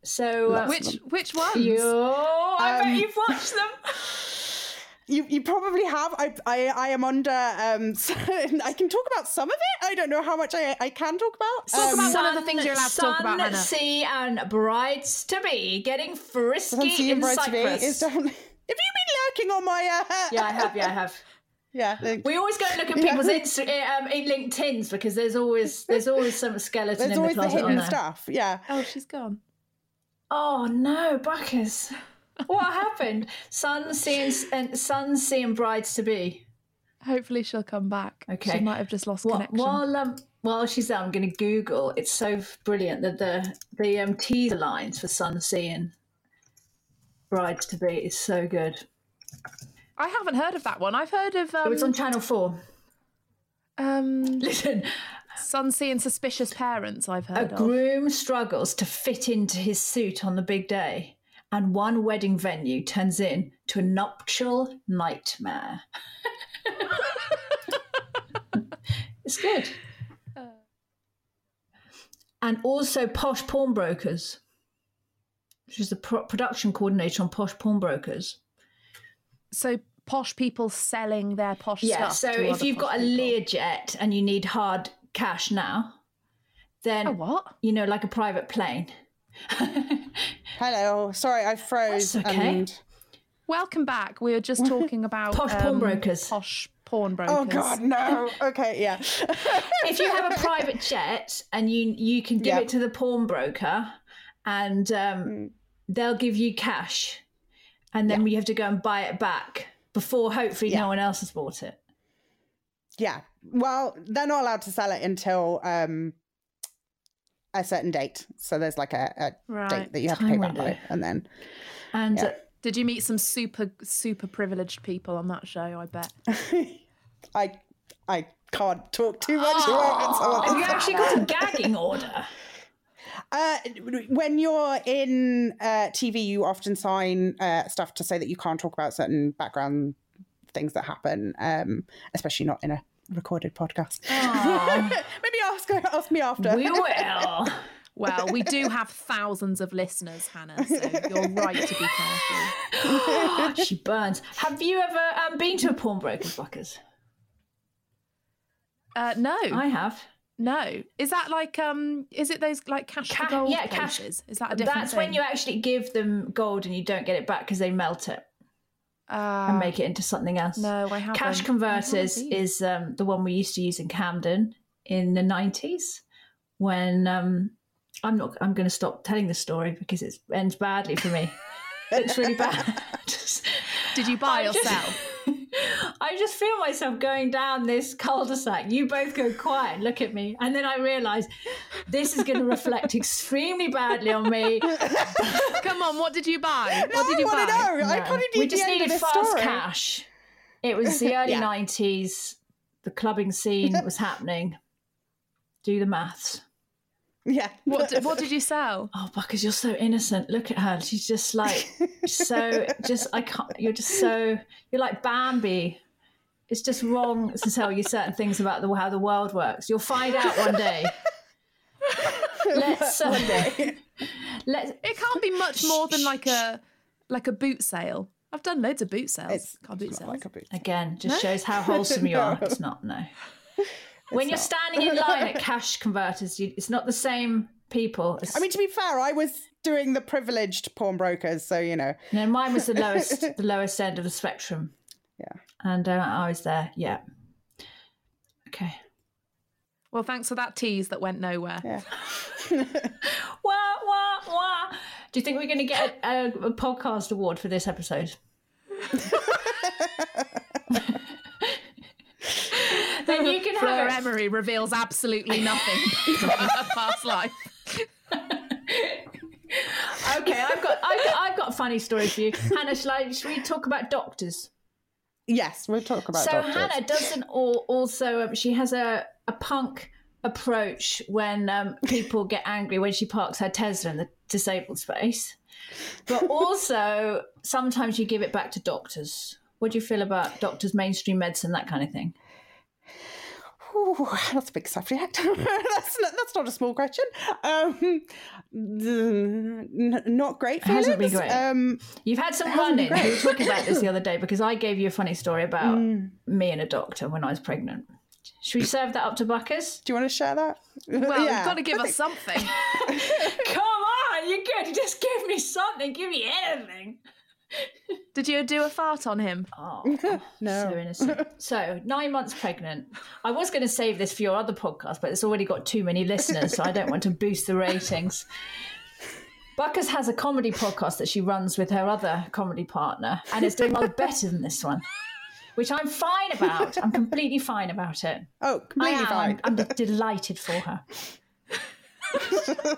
[SPEAKER 1] So uh,
[SPEAKER 2] Which which ones?
[SPEAKER 1] you, I
[SPEAKER 3] Um,
[SPEAKER 1] bet you've watched them.
[SPEAKER 3] You, you probably have. I, I, I am under. Um, so I can talk about some of it. I don't know how much I, I can talk about.
[SPEAKER 2] Talk
[SPEAKER 3] Um,
[SPEAKER 2] about one of the things you're allowed to talk about,
[SPEAKER 1] Sun,
[SPEAKER 2] Hannah.
[SPEAKER 1] Sea, and brides to be getting frisky
[SPEAKER 3] Fancy
[SPEAKER 1] in
[SPEAKER 3] and Bride Be
[SPEAKER 1] Cyprus.
[SPEAKER 3] is definitely. Have you been lurking on my? Uh,
[SPEAKER 1] yeah, I have. Yeah, I have.
[SPEAKER 3] yeah. like,
[SPEAKER 1] We always go and look at people's Insta- uh, um, in LinkedIn's because there's always there's always some skeleton
[SPEAKER 3] There's
[SPEAKER 1] in the
[SPEAKER 3] always the
[SPEAKER 1] closet on
[SPEAKER 3] hidden
[SPEAKER 1] there.
[SPEAKER 3] stuff. Yeah.
[SPEAKER 2] Oh, she's gone.
[SPEAKER 1] Oh no, Buckers! What happened? Sun, sea, and, Sun, sea, and brides to be.
[SPEAKER 2] Hopefully she'll come back.
[SPEAKER 1] Okay.
[SPEAKER 2] She might have just lost
[SPEAKER 1] Wha-
[SPEAKER 2] connection.
[SPEAKER 1] While um, while she's there, I'm going to Google. It's so brilliant that the the um, teaser lines for Sun, Sea, and brides to be is so good.
[SPEAKER 2] I haven't heard of that one. I've heard of um,
[SPEAKER 1] It was on Channel Four.
[SPEAKER 2] um
[SPEAKER 1] Listen,
[SPEAKER 2] Sun, Sea and Suspicious Parents, I've
[SPEAKER 1] a
[SPEAKER 2] heard of.
[SPEAKER 1] A groom struggles to fit into his suit on the big day, and one wedding venue turns in to a nuptial nightmare. it's good. And also Posh Pawnbrokers. She's the pro- production coordinator on Posh Pawnbrokers.
[SPEAKER 2] So posh people selling their posh
[SPEAKER 1] Yeah,
[SPEAKER 2] stuff.
[SPEAKER 1] so
[SPEAKER 2] to
[SPEAKER 1] if you've got a
[SPEAKER 2] people.
[SPEAKER 1] Learjet and you need hard cash now, then
[SPEAKER 2] A what?
[SPEAKER 1] you know, like a private plane.
[SPEAKER 3] Hello. Sorry, I froze.
[SPEAKER 1] That's okay.
[SPEAKER 3] And...
[SPEAKER 2] Welcome back. We were just talking about
[SPEAKER 1] Posh
[SPEAKER 2] um,
[SPEAKER 1] pawnbrokers.
[SPEAKER 2] Posh pawnbrokers.
[SPEAKER 3] Oh God, no. Okay, yeah.
[SPEAKER 1] if you have a private jet and you you can give
[SPEAKER 3] Yeah.
[SPEAKER 1] it to the pawnbroker and um,
[SPEAKER 3] Mm.
[SPEAKER 1] they'll give you cash and then you have to go and buy it back before hopefully
[SPEAKER 3] Yeah.
[SPEAKER 1] no one else has bought it
[SPEAKER 3] Yeah. Well, they're not allowed to sell it until um a certain date. So there's like a, a
[SPEAKER 2] Right.
[SPEAKER 3] date that you have to pay back by, and then
[SPEAKER 1] and
[SPEAKER 3] Yeah.
[SPEAKER 1] uh,
[SPEAKER 2] Did you meet some super super privileged people on that show? I bet.
[SPEAKER 3] I I can't talk too much about it.
[SPEAKER 1] have you actually got a gagging order
[SPEAKER 3] Uh, when you're in uh, TV, you often sign uh, stuff to say that you can't talk about certain background things that happen, um, especially not in a recorded podcast. Maybe ask ask me after.
[SPEAKER 1] we will
[SPEAKER 2] Well, we do have thousands of listeners, Hannah, so you're right to be careful.
[SPEAKER 1] she burns have you ever um, been to a pawnbroker's buckers
[SPEAKER 2] Uh, no,
[SPEAKER 1] i have
[SPEAKER 2] no. Is that like um? Is it those like cash
[SPEAKER 1] Ca-
[SPEAKER 2] for gold
[SPEAKER 1] yeah, cash-
[SPEAKER 2] Is that a different
[SPEAKER 1] that's
[SPEAKER 2] thing?
[SPEAKER 1] when you actually give them gold and you don't get it back because they melt it
[SPEAKER 2] uh,
[SPEAKER 1] and make it into something else
[SPEAKER 2] No, I haven't.
[SPEAKER 1] Cash Converters is um, the one we used to use in Camden in the nineties. When um, I'm not, I'm going to stop telling the story because it ends badly for me. it's really bad.
[SPEAKER 2] Did you buy or sell?
[SPEAKER 1] I just feel myself going down this cul-de-sac. You both go quiet, and look at me, and then I realise this is going to reflect extremely badly on me.
[SPEAKER 2] Come on, what did you buy?
[SPEAKER 3] No,
[SPEAKER 2] what did you
[SPEAKER 3] I want to
[SPEAKER 2] buy?
[SPEAKER 3] know. I
[SPEAKER 1] No.
[SPEAKER 3] kind of need
[SPEAKER 1] we just
[SPEAKER 3] end
[SPEAKER 1] needed fast
[SPEAKER 3] story.
[SPEAKER 1] cash. It was the early
[SPEAKER 3] Yeah.
[SPEAKER 1] nineties. The clubbing scene was happening. Do the maths.
[SPEAKER 3] Yeah.
[SPEAKER 2] What did, what did you sell?
[SPEAKER 1] Oh, because you're so innocent. Look at her. She's just like so. Just I can't. You're just so. You're like Bambi. It's just wrong to tell you certain things about the how the world works. You'll find out one day. Let's uh,
[SPEAKER 3] One day.
[SPEAKER 1] let's.
[SPEAKER 2] It can't be much more than like a like a boot sale. I've done loads of boot sales.
[SPEAKER 3] It's
[SPEAKER 2] Car boot
[SPEAKER 3] not
[SPEAKER 2] sales.
[SPEAKER 3] like a boot.
[SPEAKER 1] Again, just shows how wholesome you are. It's not, no. When you're standing in line at cash converters, you, it's not the same people. As,
[SPEAKER 3] I mean, to be fair, I was doing the privileged pawnbrokers, so you know.
[SPEAKER 1] no, mine was the lowest, the lowest end of the spectrum,
[SPEAKER 3] Yeah.
[SPEAKER 1] And uh, I was there. Yeah. Okay.
[SPEAKER 2] Well, thanks for that tease that went nowhere.
[SPEAKER 3] Yeah.
[SPEAKER 1] Wah wah wah. Do you think we're going to get a, a, a podcast award for this episode? then you can
[SPEAKER 2] Fleur
[SPEAKER 1] have it.
[SPEAKER 2] Emery reveals absolutely nothing from her past life.
[SPEAKER 1] Okay, I've got, I've got, I've got a funny story for you, Hannah. Shall, I, shall we talk about doctors?
[SPEAKER 3] Yes, we'll talk about that.
[SPEAKER 1] so
[SPEAKER 3] doctors.
[SPEAKER 1] Hannah doesn't al- also um, she has a, a punk approach when um, people get angry when she parks her Tesla in the disabled space, but also sometimes you give it back to doctors. What do you feel about doctors, mainstream medicine, that kind of thing?
[SPEAKER 3] Ooh, that's a big subject. that's not, that's not a small question. Um, n- not great
[SPEAKER 1] It hasn't been great.
[SPEAKER 3] Um,
[SPEAKER 1] You've had some
[SPEAKER 3] hasn't
[SPEAKER 1] run-ins. We were talking about this the other day because I gave you a funny story about
[SPEAKER 3] Mm.
[SPEAKER 1] me and a doctor when I was pregnant. Should we serve that up to Buckers?
[SPEAKER 3] do you want to share that?
[SPEAKER 2] Well,
[SPEAKER 3] Yeah.
[SPEAKER 2] you've got to give us something.
[SPEAKER 1] Come on, you're good. You just give me something. Give me anything.
[SPEAKER 2] Did you do a fart on him?
[SPEAKER 1] Oh,
[SPEAKER 3] No.
[SPEAKER 1] so innocent. So, nine months pregnant. I was going to save this for your other podcast, but it's already got too many listeners, so I don't want to boost the ratings. Buckers has a comedy podcast that she runs with her other comedy partner, and it's doing rather better than this one, which I'm fine about. I'm completely fine about it.
[SPEAKER 3] Oh,
[SPEAKER 1] I
[SPEAKER 3] completely
[SPEAKER 1] am.
[SPEAKER 3] fine.
[SPEAKER 1] I'm, I'm delighted for her.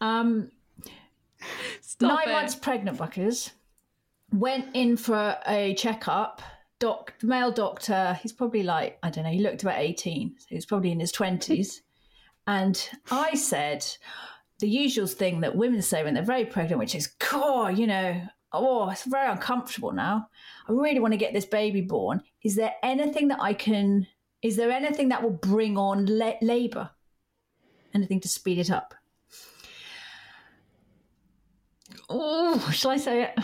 [SPEAKER 1] um,
[SPEAKER 2] Stop
[SPEAKER 1] nine
[SPEAKER 2] it.
[SPEAKER 1] months pregnant, Buckers. Went in for a checkup. Doc, the male doctor, he's probably like, I don't know, he looked about 18. So was probably in his 20s. And I said the usual thing that women say when they're very pregnant, which is, God, you know, oh, it's very uncomfortable now. I really want to get this baby born. Is there anything that I can, is there anything that will bring on la- labour? Anything to speed it up? Oh, shall I say it?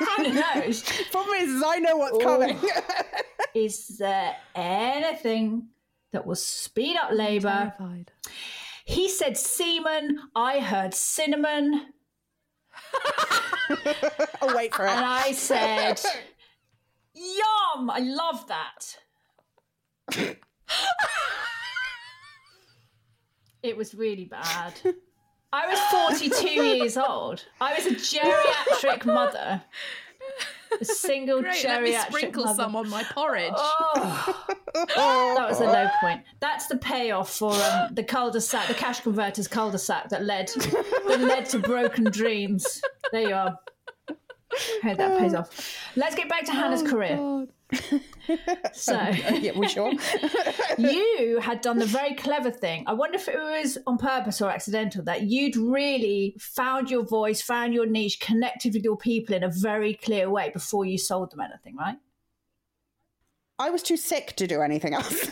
[SPEAKER 1] I don't know.
[SPEAKER 3] Problem is, is I know what's coming.
[SPEAKER 1] Is there anything that will speed up labour? He said semen. I heard cinnamon.
[SPEAKER 3] oh, wait for it. And.
[SPEAKER 1] I said, Yum! I love that. it was really bad. I was 42 years old. I was a geriatric mother. A single
[SPEAKER 2] Great, let me sprinkle
[SPEAKER 1] mother.
[SPEAKER 2] some on my porridge.
[SPEAKER 1] Oh, that was a low point. That's the payoff for um, the cul-de-sac, the cash converters cul-de-sac that led that led to broken dreams. There you are. Hope that pays off. Let's get back to Hannah's career. So
[SPEAKER 3] yeah, we sure?
[SPEAKER 1] you had done the very clever thing. I wonder if it was on purpose or accidental that you'd really found your voice, found your niche, connected with your people in a very clear way before you sold them anything, right?
[SPEAKER 3] I was too sick to do anything else.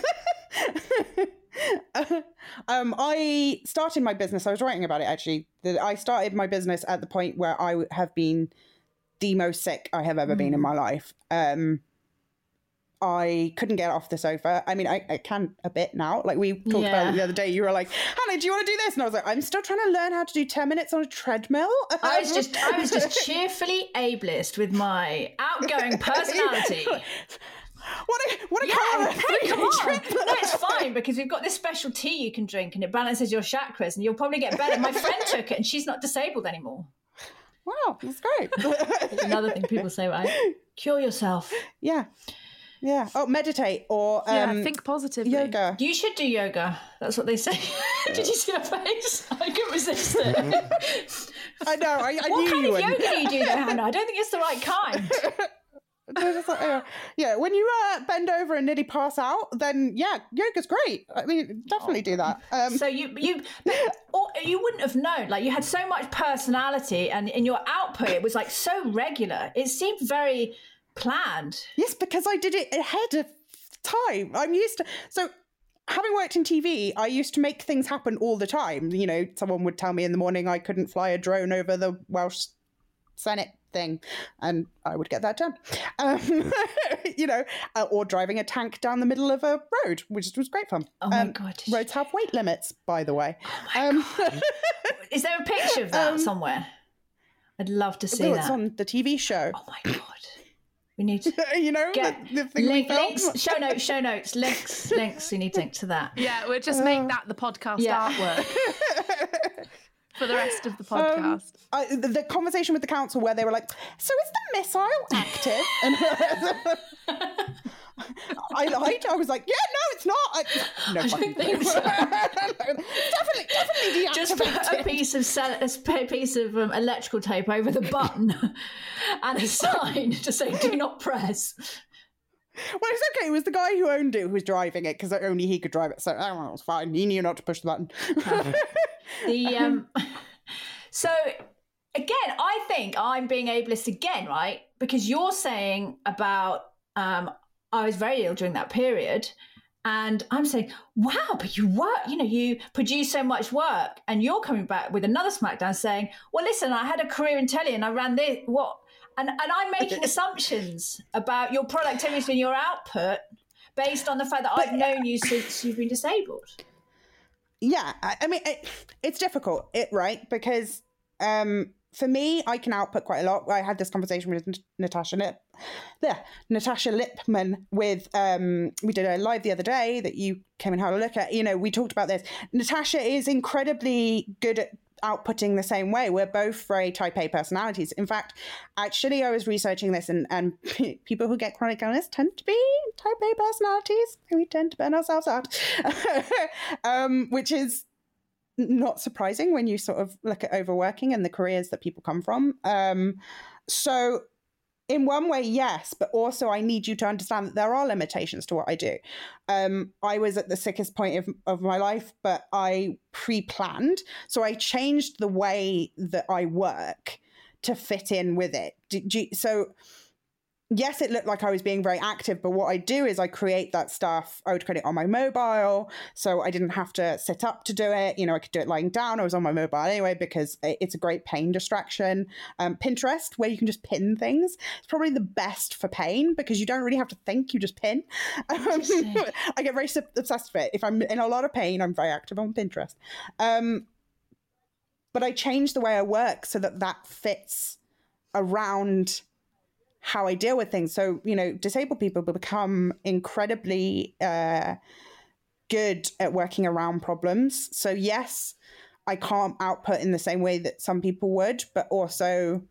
[SPEAKER 3] um, I started my business. I was writing about it actually. I started my business at the point where I have been the most sick I have ever been in my life. Um, I couldn't get off the sofa. I mean, I, I can a bit now. Like we talked about
[SPEAKER 1] Yeah.
[SPEAKER 3] it the other day. You were like, Hannah, do you want to do this? And I was like, I'm still trying to learn how to do 10 minutes on a treadmill.
[SPEAKER 1] I was just I was just cheerfully ableist with my outgoing personality.
[SPEAKER 3] what a, what a
[SPEAKER 1] Yeah, hey, come on. No, it's fine because we've got this special tea you can drink and it balances your chakras and you'll probably get better. My friend took it and she's not disabled anymore.
[SPEAKER 3] Wow, that's great.
[SPEAKER 1] Another thing people say, right? Cure yourself.
[SPEAKER 3] yeah. Yeah. Oh, meditate or um,
[SPEAKER 2] yeah, think positively.
[SPEAKER 3] yoga.
[SPEAKER 1] You should do yoga. That's what they say. Did you see her face? I couldn't resist it.
[SPEAKER 3] I know. I, I
[SPEAKER 1] what
[SPEAKER 3] knew
[SPEAKER 1] kind
[SPEAKER 3] you
[SPEAKER 1] of
[SPEAKER 3] wouldn't.
[SPEAKER 1] yoga do you do there, Hannah? I don't think it's the right kind.
[SPEAKER 3] Like, uh, yeah, when you uh, bend over and nearly pass out, then yeah, yoga's great. I mean, definitely do that. Um,
[SPEAKER 1] So you you or you wouldn't have known. Like you had so much personality, and in your output, it was like so regular. It seemed very planned.
[SPEAKER 3] yes, because I did it ahead of time. I'm used to. So, having worked in TV, I used to make things happen all the time. You know, someone would tell me in the morning I couldn't fly a drone over the Welsh Senate thing, and I would get that done. Um, you know, uh, or driving a tank down the middle of a road, which was great fun.
[SPEAKER 1] Oh my
[SPEAKER 3] Um,
[SPEAKER 1] God.
[SPEAKER 3] Roads have weight limits, by the way. Oh um,
[SPEAKER 1] Is there a picture of that somewhere? I'd love to see
[SPEAKER 3] it's
[SPEAKER 1] that.
[SPEAKER 3] on the TV show.
[SPEAKER 1] Oh my god. We need to
[SPEAKER 3] you know,
[SPEAKER 1] get
[SPEAKER 3] the, the thing
[SPEAKER 1] link,
[SPEAKER 3] we
[SPEAKER 1] links, show notes, show notes, links, links. We need to link to that.
[SPEAKER 2] Yeah, we'll just make uh. that the podcast
[SPEAKER 1] Yeah.
[SPEAKER 2] artwork for the rest of the um, podcast.
[SPEAKER 3] I, the, the conversation with the council where they were like, "So is the missile active?" I lied. I was like, "Yeah, no, it's not." I, no, fucking-
[SPEAKER 1] think so.
[SPEAKER 3] definitely, definitely
[SPEAKER 1] Just put a piece of cell, a piece of um, electrical tape over the button and a sign to say "Do not press."
[SPEAKER 3] Well, it's okay. It was the guy who owned it who was driving it because only he could drive it. So oh, it was fine. He knew not to push the button.
[SPEAKER 1] The um, so again, I think I'm being ableist again, right? Because you're saying about um, I was very ill during that period. And I'm saying, wow, but you work, you know, you produce so much work. And you're coming back with another SmackDown saying, well, listen, I had a career in telly and I ran this. What? And, and I'm making assumptions about your productivity and your output based on the fact that I've known you since you've been disabled.
[SPEAKER 3] Yeah. I, I mean, it, it's difficult, it, right? Because um, for me, I can output quite a lot. I had this conversation with Natasha Lip, there, Natasha Lipman with um we did a live the other day that you came and had a look at. You know, we talked about this. Natasha is incredibly good at outputting the same way. We're both very type A personalities. In fact, actually, I was researching this, and, and people who get chronic illness tend to be type A personalities. We tend to burn ourselves out, um, which is not surprising when you sort of look at overworking and the careers that people come from. Um, so, in one way, yes, but also I need you to understand that there are limitations to what I do. Um, I was at the sickest point of, of my life, but I pre planned. So, I changed the way that I work to fit in with it. So, yes, it looked like I was being very active, but what I do is I create that stuff. I would create it on my mobile, so I didn't have to sit up to do it. You know, I could do it lying down. I was on my mobile anyway because it's a great pain distraction. Um, Pinterest, where you can just pin things, it's probably the best for pain because you don't really have to think; you just pin. Um, I get very obsessed with it. If I'm in a lot of pain, I'm very active on Pinterest. Um, but I changed the way I work so that that fits around how I deal with things. So, you know, disabled people become incredibly uh, good at working around problems. So, yes, I can't output in the same way that some people would, but also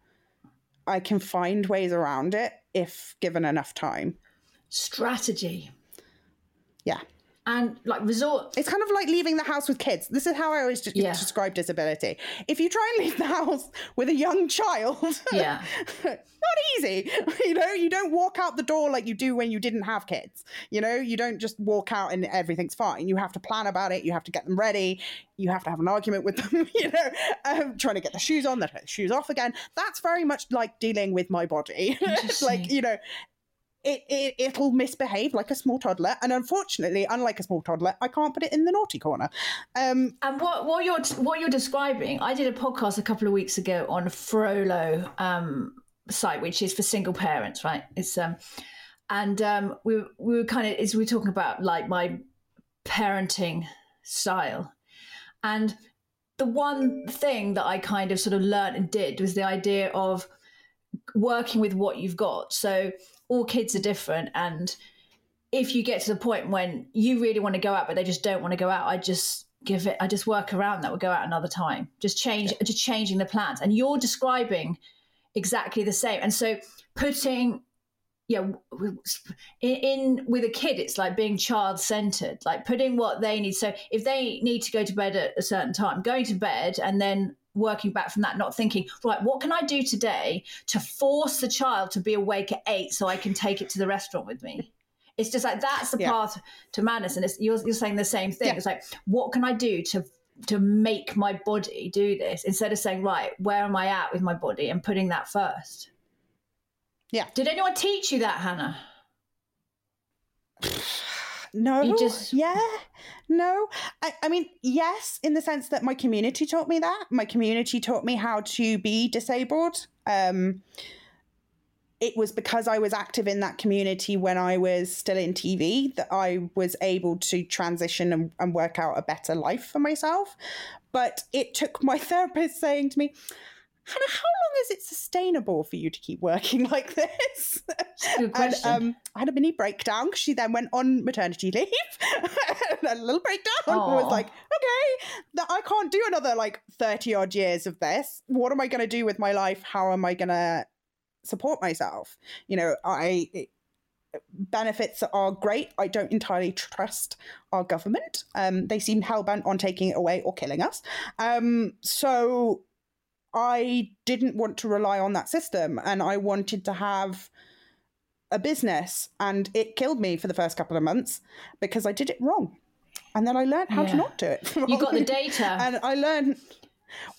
[SPEAKER 3] I can find ways around it if given enough time.
[SPEAKER 1] Strategy. And like resort
[SPEAKER 3] it's kind of like leaving the house with kids. This is how i always yeah. describe disability. If you try and leave the house with a young child
[SPEAKER 1] yeah.
[SPEAKER 3] not easy. You know you don't walk out the door like you do when you didn't have kids. You know you don't just walk out and everything's fine. You have to plan about it. You have to get them ready. You have to have an argument with them you know um, trying to get the shoes on the shoes off again. That's very much like dealing with my body. Like you know it, it it'll misbehave like a small toddler, and unfortunately, unlike a small toddler, I can't put it in the naughty corner. Um,
[SPEAKER 1] and what what you're what you're describing, I did a podcast a couple of weeks ago on Frolo um, site, which is for single parents, right? It's um, and um, we we were kind of is we talking about like my parenting style, and the one thing that I kind of sort of learned and did was the idea of working with what you've got. So all kids are different and if you get to the point when you really want to go out but they just don't want to go out i just give it i just work around that we'll go out another time. Just change yeah. just changing the plans and you're describing exactly the same. And so putting yeah in, in with a kid it's like being child centered like putting what they need. So if they need to go to bed at a certain time going to bed and then working back from that, not thinking, right, what can I do today to force the child to be awake at eight so I can take it to the restaurant with me? It's just like that's the yeah. path to madness, and it's, you're, you're saying the same thing. Yeah. It's like, what can I do to to make my body do this instead of saying, right, where am I at with my body and putting that first?
[SPEAKER 3] Yeah.
[SPEAKER 1] Did anyone teach you that, Hannah?
[SPEAKER 3] No, you just yeah, no. I, I mean, yes, in the sense that my community taught me that. My community taught me how to be disabled. Um, it was because I was active in that community when I was still in TV that I was able to transition and, and work out a better life for myself. But it took my therapist saying to me, Hannah, how long is it sustainable for you to keep working like this?
[SPEAKER 1] Good question.
[SPEAKER 3] And, um, I had a mini breakdown because she then went on maternity leave. a little breakdown. Aww. I was like, okay, I can't do another like 30 odd years of this. What am I going to do with my life? How am I going to support myself? You know, I. It, benefits are great. I don't entirely trust our government. Um, they seem hell bent on taking it away or killing us. Um, so I didn't want to rely on that system and I wanted to have a business and it killed me for the first couple of months because I did it wrong. And then I learned how yeah. to not do it.
[SPEAKER 1] You got the data.
[SPEAKER 3] and I learned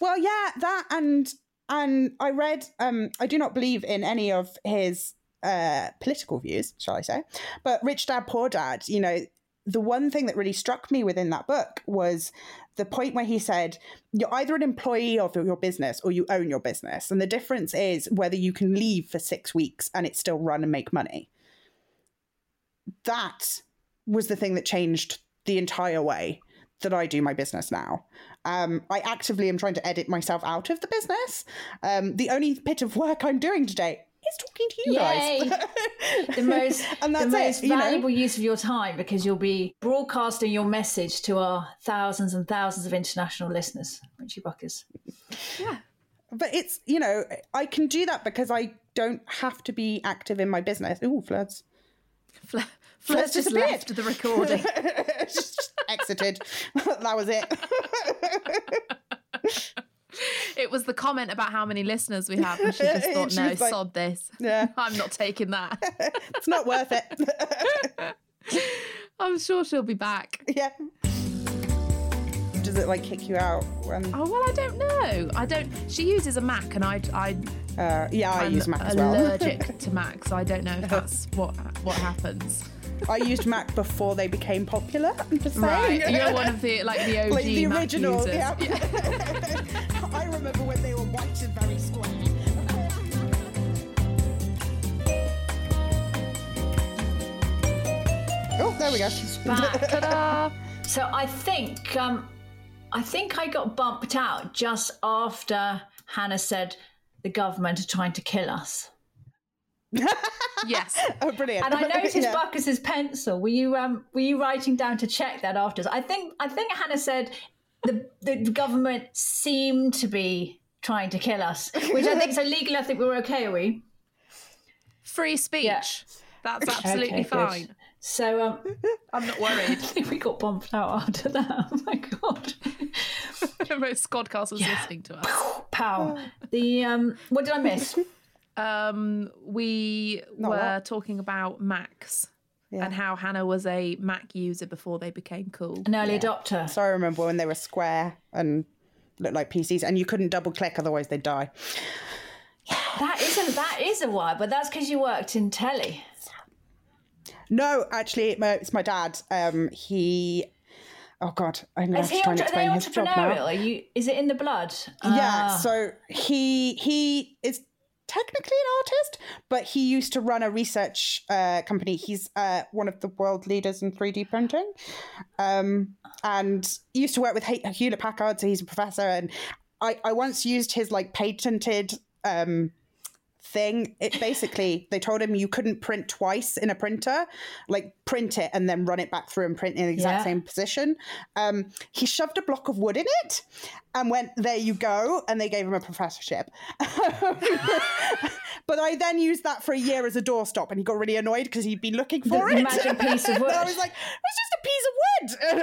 [SPEAKER 3] well, yeah, that and and I read um I do not believe in any of his uh, political views, shall I say. But Rich Dad Poor Dad, you know, the one thing that really struck me within that book was the point where he said you're either an employee of your business or you own your business and the difference is whether you can leave for 6 weeks and it still run and make money that was the thing that changed the entire way that I do my business now. Um, I actively am trying to edit myself out of the business. Um, the only bit of work I'm doing today is talking to you
[SPEAKER 1] Yay.
[SPEAKER 3] guys.
[SPEAKER 1] the most,
[SPEAKER 3] And that's
[SPEAKER 1] the
[SPEAKER 3] it,
[SPEAKER 1] most
[SPEAKER 3] know?
[SPEAKER 1] valuable use of your time because you'll be broadcasting your message to our thousands and thousands of international listeners, Richie Buckers. Yeah.
[SPEAKER 3] But it's, you know, I can do that because I don't have to be active in my business. Ooh, floods.
[SPEAKER 2] Fle- Flirt's just left the recording.
[SPEAKER 3] just exited. that was it.
[SPEAKER 2] It was the comment about how many listeners we have, and she just thought,
[SPEAKER 3] She
[SPEAKER 2] no,
[SPEAKER 3] like-
[SPEAKER 2] sod this.
[SPEAKER 3] Yeah.
[SPEAKER 2] I'm not taking that.
[SPEAKER 3] it's not worth it.
[SPEAKER 2] I'm sure she'll be back.
[SPEAKER 3] yeah. Does it like kick you out when?
[SPEAKER 2] Oh well, I don't know. I don't. She uses a Mac, and I, I,
[SPEAKER 3] Uh, yeah, I
[SPEAKER 2] I'm
[SPEAKER 3] use Mac as well.
[SPEAKER 2] allergic to Mac, so I don't know if that's what what happens.
[SPEAKER 3] I used Mac before they became popular. I'm just saying.
[SPEAKER 2] Right, you're one of the like the OG
[SPEAKER 3] like the
[SPEAKER 2] Mac
[SPEAKER 3] original.
[SPEAKER 2] users.
[SPEAKER 3] Yeah. I remember when they were white and very square. Oh, there we go.
[SPEAKER 1] Back.
[SPEAKER 2] Ta-da!
[SPEAKER 1] So I think um, I think I got bumped out just after Hannah said the government are trying to kill us.
[SPEAKER 2] Yes.
[SPEAKER 3] Oh, brilliant.
[SPEAKER 1] And I noticed
[SPEAKER 3] Yeah.
[SPEAKER 1] Buckers's pencil. Were you um were you writing down to check that afterwards? I think I think Hannah said the the government seemed to be trying to kill us, which I think so legally I think we're okay, are we?
[SPEAKER 2] Free speech.
[SPEAKER 1] Yeah.
[SPEAKER 2] That's absolutely
[SPEAKER 1] Okay, good.
[SPEAKER 2] fine.
[SPEAKER 1] So um
[SPEAKER 2] I'm not worried.
[SPEAKER 1] I think we got bumped out after that. Oh my god.
[SPEAKER 2] Most Squadcast was listening to us.
[SPEAKER 1] Pow. The um what did I miss?
[SPEAKER 2] Um, we
[SPEAKER 3] Not
[SPEAKER 2] were
[SPEAKER 3] what?
[SPEAKER 2] talking about Macs
[SPEAKER 3] Yeah.
[SPEAKER 2] and how Hannah was a Mac user before they became cool.
[SPEAKER 1] An early adopter.
[SPEAKER 3] So I remember when they were square and looked like PCs, and you couldn't double click, otherwise they'd die. Yeah.
[SPEAKER 1] That isn't that is a why, but that's because you worked in telly.
[SPEAKER 3] No, actually, my- it's my dad. Um, he. Oh God, I'm gonna
[SPEAKER 1] Is
[SPEAKER 3] have
[SPEAKER 1] he
[SPEAKER 3] to try and
[SPEAKER 1] entre- are they
[SPEAKER 3] explain his job now.
[SPEAKER 1] entrepreneurial? Are you is it in the blood?
[SPEAKER 3] Yeah,
[SPEAKER 1] Ah.
[SPEAKER 3] so he he is technically an artist, but he used to run a research uh, company. He's uh, one of the world leaders in 3D printing, um, and used to work with He- Hewlett Packard. So he's a professor, and I I once used his like patented. Um, thing it basically they told him you couldn't print twice in a printer like print it and then run it back through and print in the exact
[SPEAKER 1] Yeah.
[SPEAKER 3] same position um he shoved a block of wood in it and went there you go and they gave him a professorship but i then used that for a year as a doorstop and he got really annoyed because he'd been looking for
[SPEAKER 1] the
[SPEAKER 3] it
[SPEAKER 1] magic piece of
[SPEAKER 3] and i was like it's just a piece of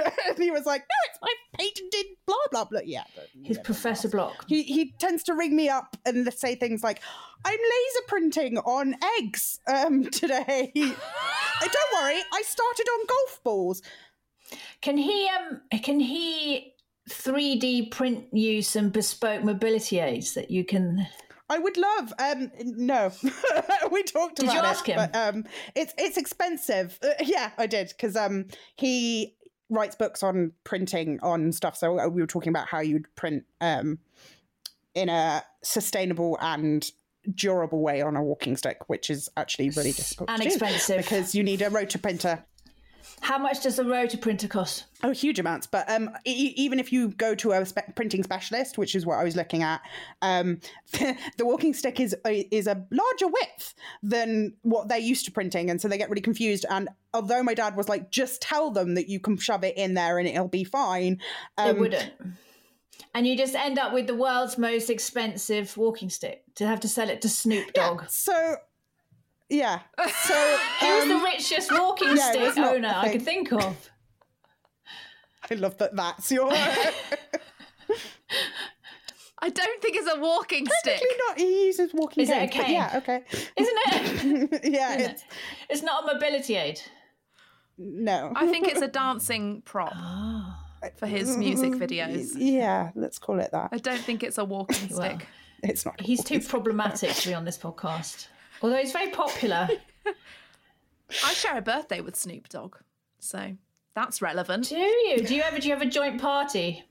[SPEAKER 3] wood and he was like no it's my patented blah blah blah yeah
[SPEAKER 1] His Professor Block.
[SPEAKER 3] he, he tends to ring me up and say things like, I'm laser printing on eggs um, today. Don't worry, I started on golf balls.
[SPEAKER 1] Can he um can he 3D print you some bespoke mobility aids that you can
[SPEAKER 3] I would love. Um, no, we talked
[SPEAKER 1] Did
[SPEAKER 3] about
[SPEAKER 1] you
[SPEAKER 3] it,
[SPEAKER 1] ask him?
[SPEAKER 3] But, um, it's it's expensive. Uh, yeah, I did because um, he writes books on printing on stuff. So uh, we were talking about how you'd print um, in a sustainable and durable way on a walking stick, which is actually really difficult
[SPEAKER 1] and expensive.
[SPEAKER 3] because you need a rotor printer.
[SPEAKER 1] How much does a rotor printer cost?
[SPEAKER 3] Oh, huge amounts. But um, e- even if you go to a spe- printing specialist, which is what I was looking at, um, the walking stick is is a larger width than what they're used to printing, and so they get really confused. And although my dad was like, "Just tell them that you can shove it in there and it'll be fine,"
[SPEAKER 1] They
[SPEAKER 3] um,
[SPEAKER 1] wouldn't. And you just end up with the world's most expensive walking stick to have to sell it to Snoop Dogg.
[SPEAKER 3] So, yeah. So
[SPEAKER 1] Who's
[SPEAKER 3] um,
[SPEAKER 1] the richest walking
[SPEAKER 3] yeah,
[SPEAKER 1] stick owner I could think of?
[SPEAKER 3] I love that. That's your.
[SPEAKER 2] I don't think it's a walking stick.
[SPEAKER 3] Technically not. He uses walking.
[SPEAKER 1] Is it a cane?
[SPEAKER 3] Yeah. Okay.
[SPEAKER 1] Isn't it?
[SPEAKER 3] yeah.
[SPEAKER 1] Isn't
[SPEAKER 3] It's
[SPEAKER 1] it? It's not a mobility aid.
[SPEAKER 3] no.
[SPEAKER 2] I think it's a dancing prop for his music videos.
[SPEAKER 3] Yeah. Let's call it that.
[SPEAKER 2] I don't think it's a walking
[SPEAKER 1] Well,
[SPEAKER 2] stick.
[SPEAKER 3] It's not.
[SPEAKER 1] He's too problematic to be on this podcast. Although he's very popular.
[SPEAKER 2] I share a birthday with Snoop Dogg, so that's relevant.
[SPEAKER 1] do you? Do you ever do you have a joint party?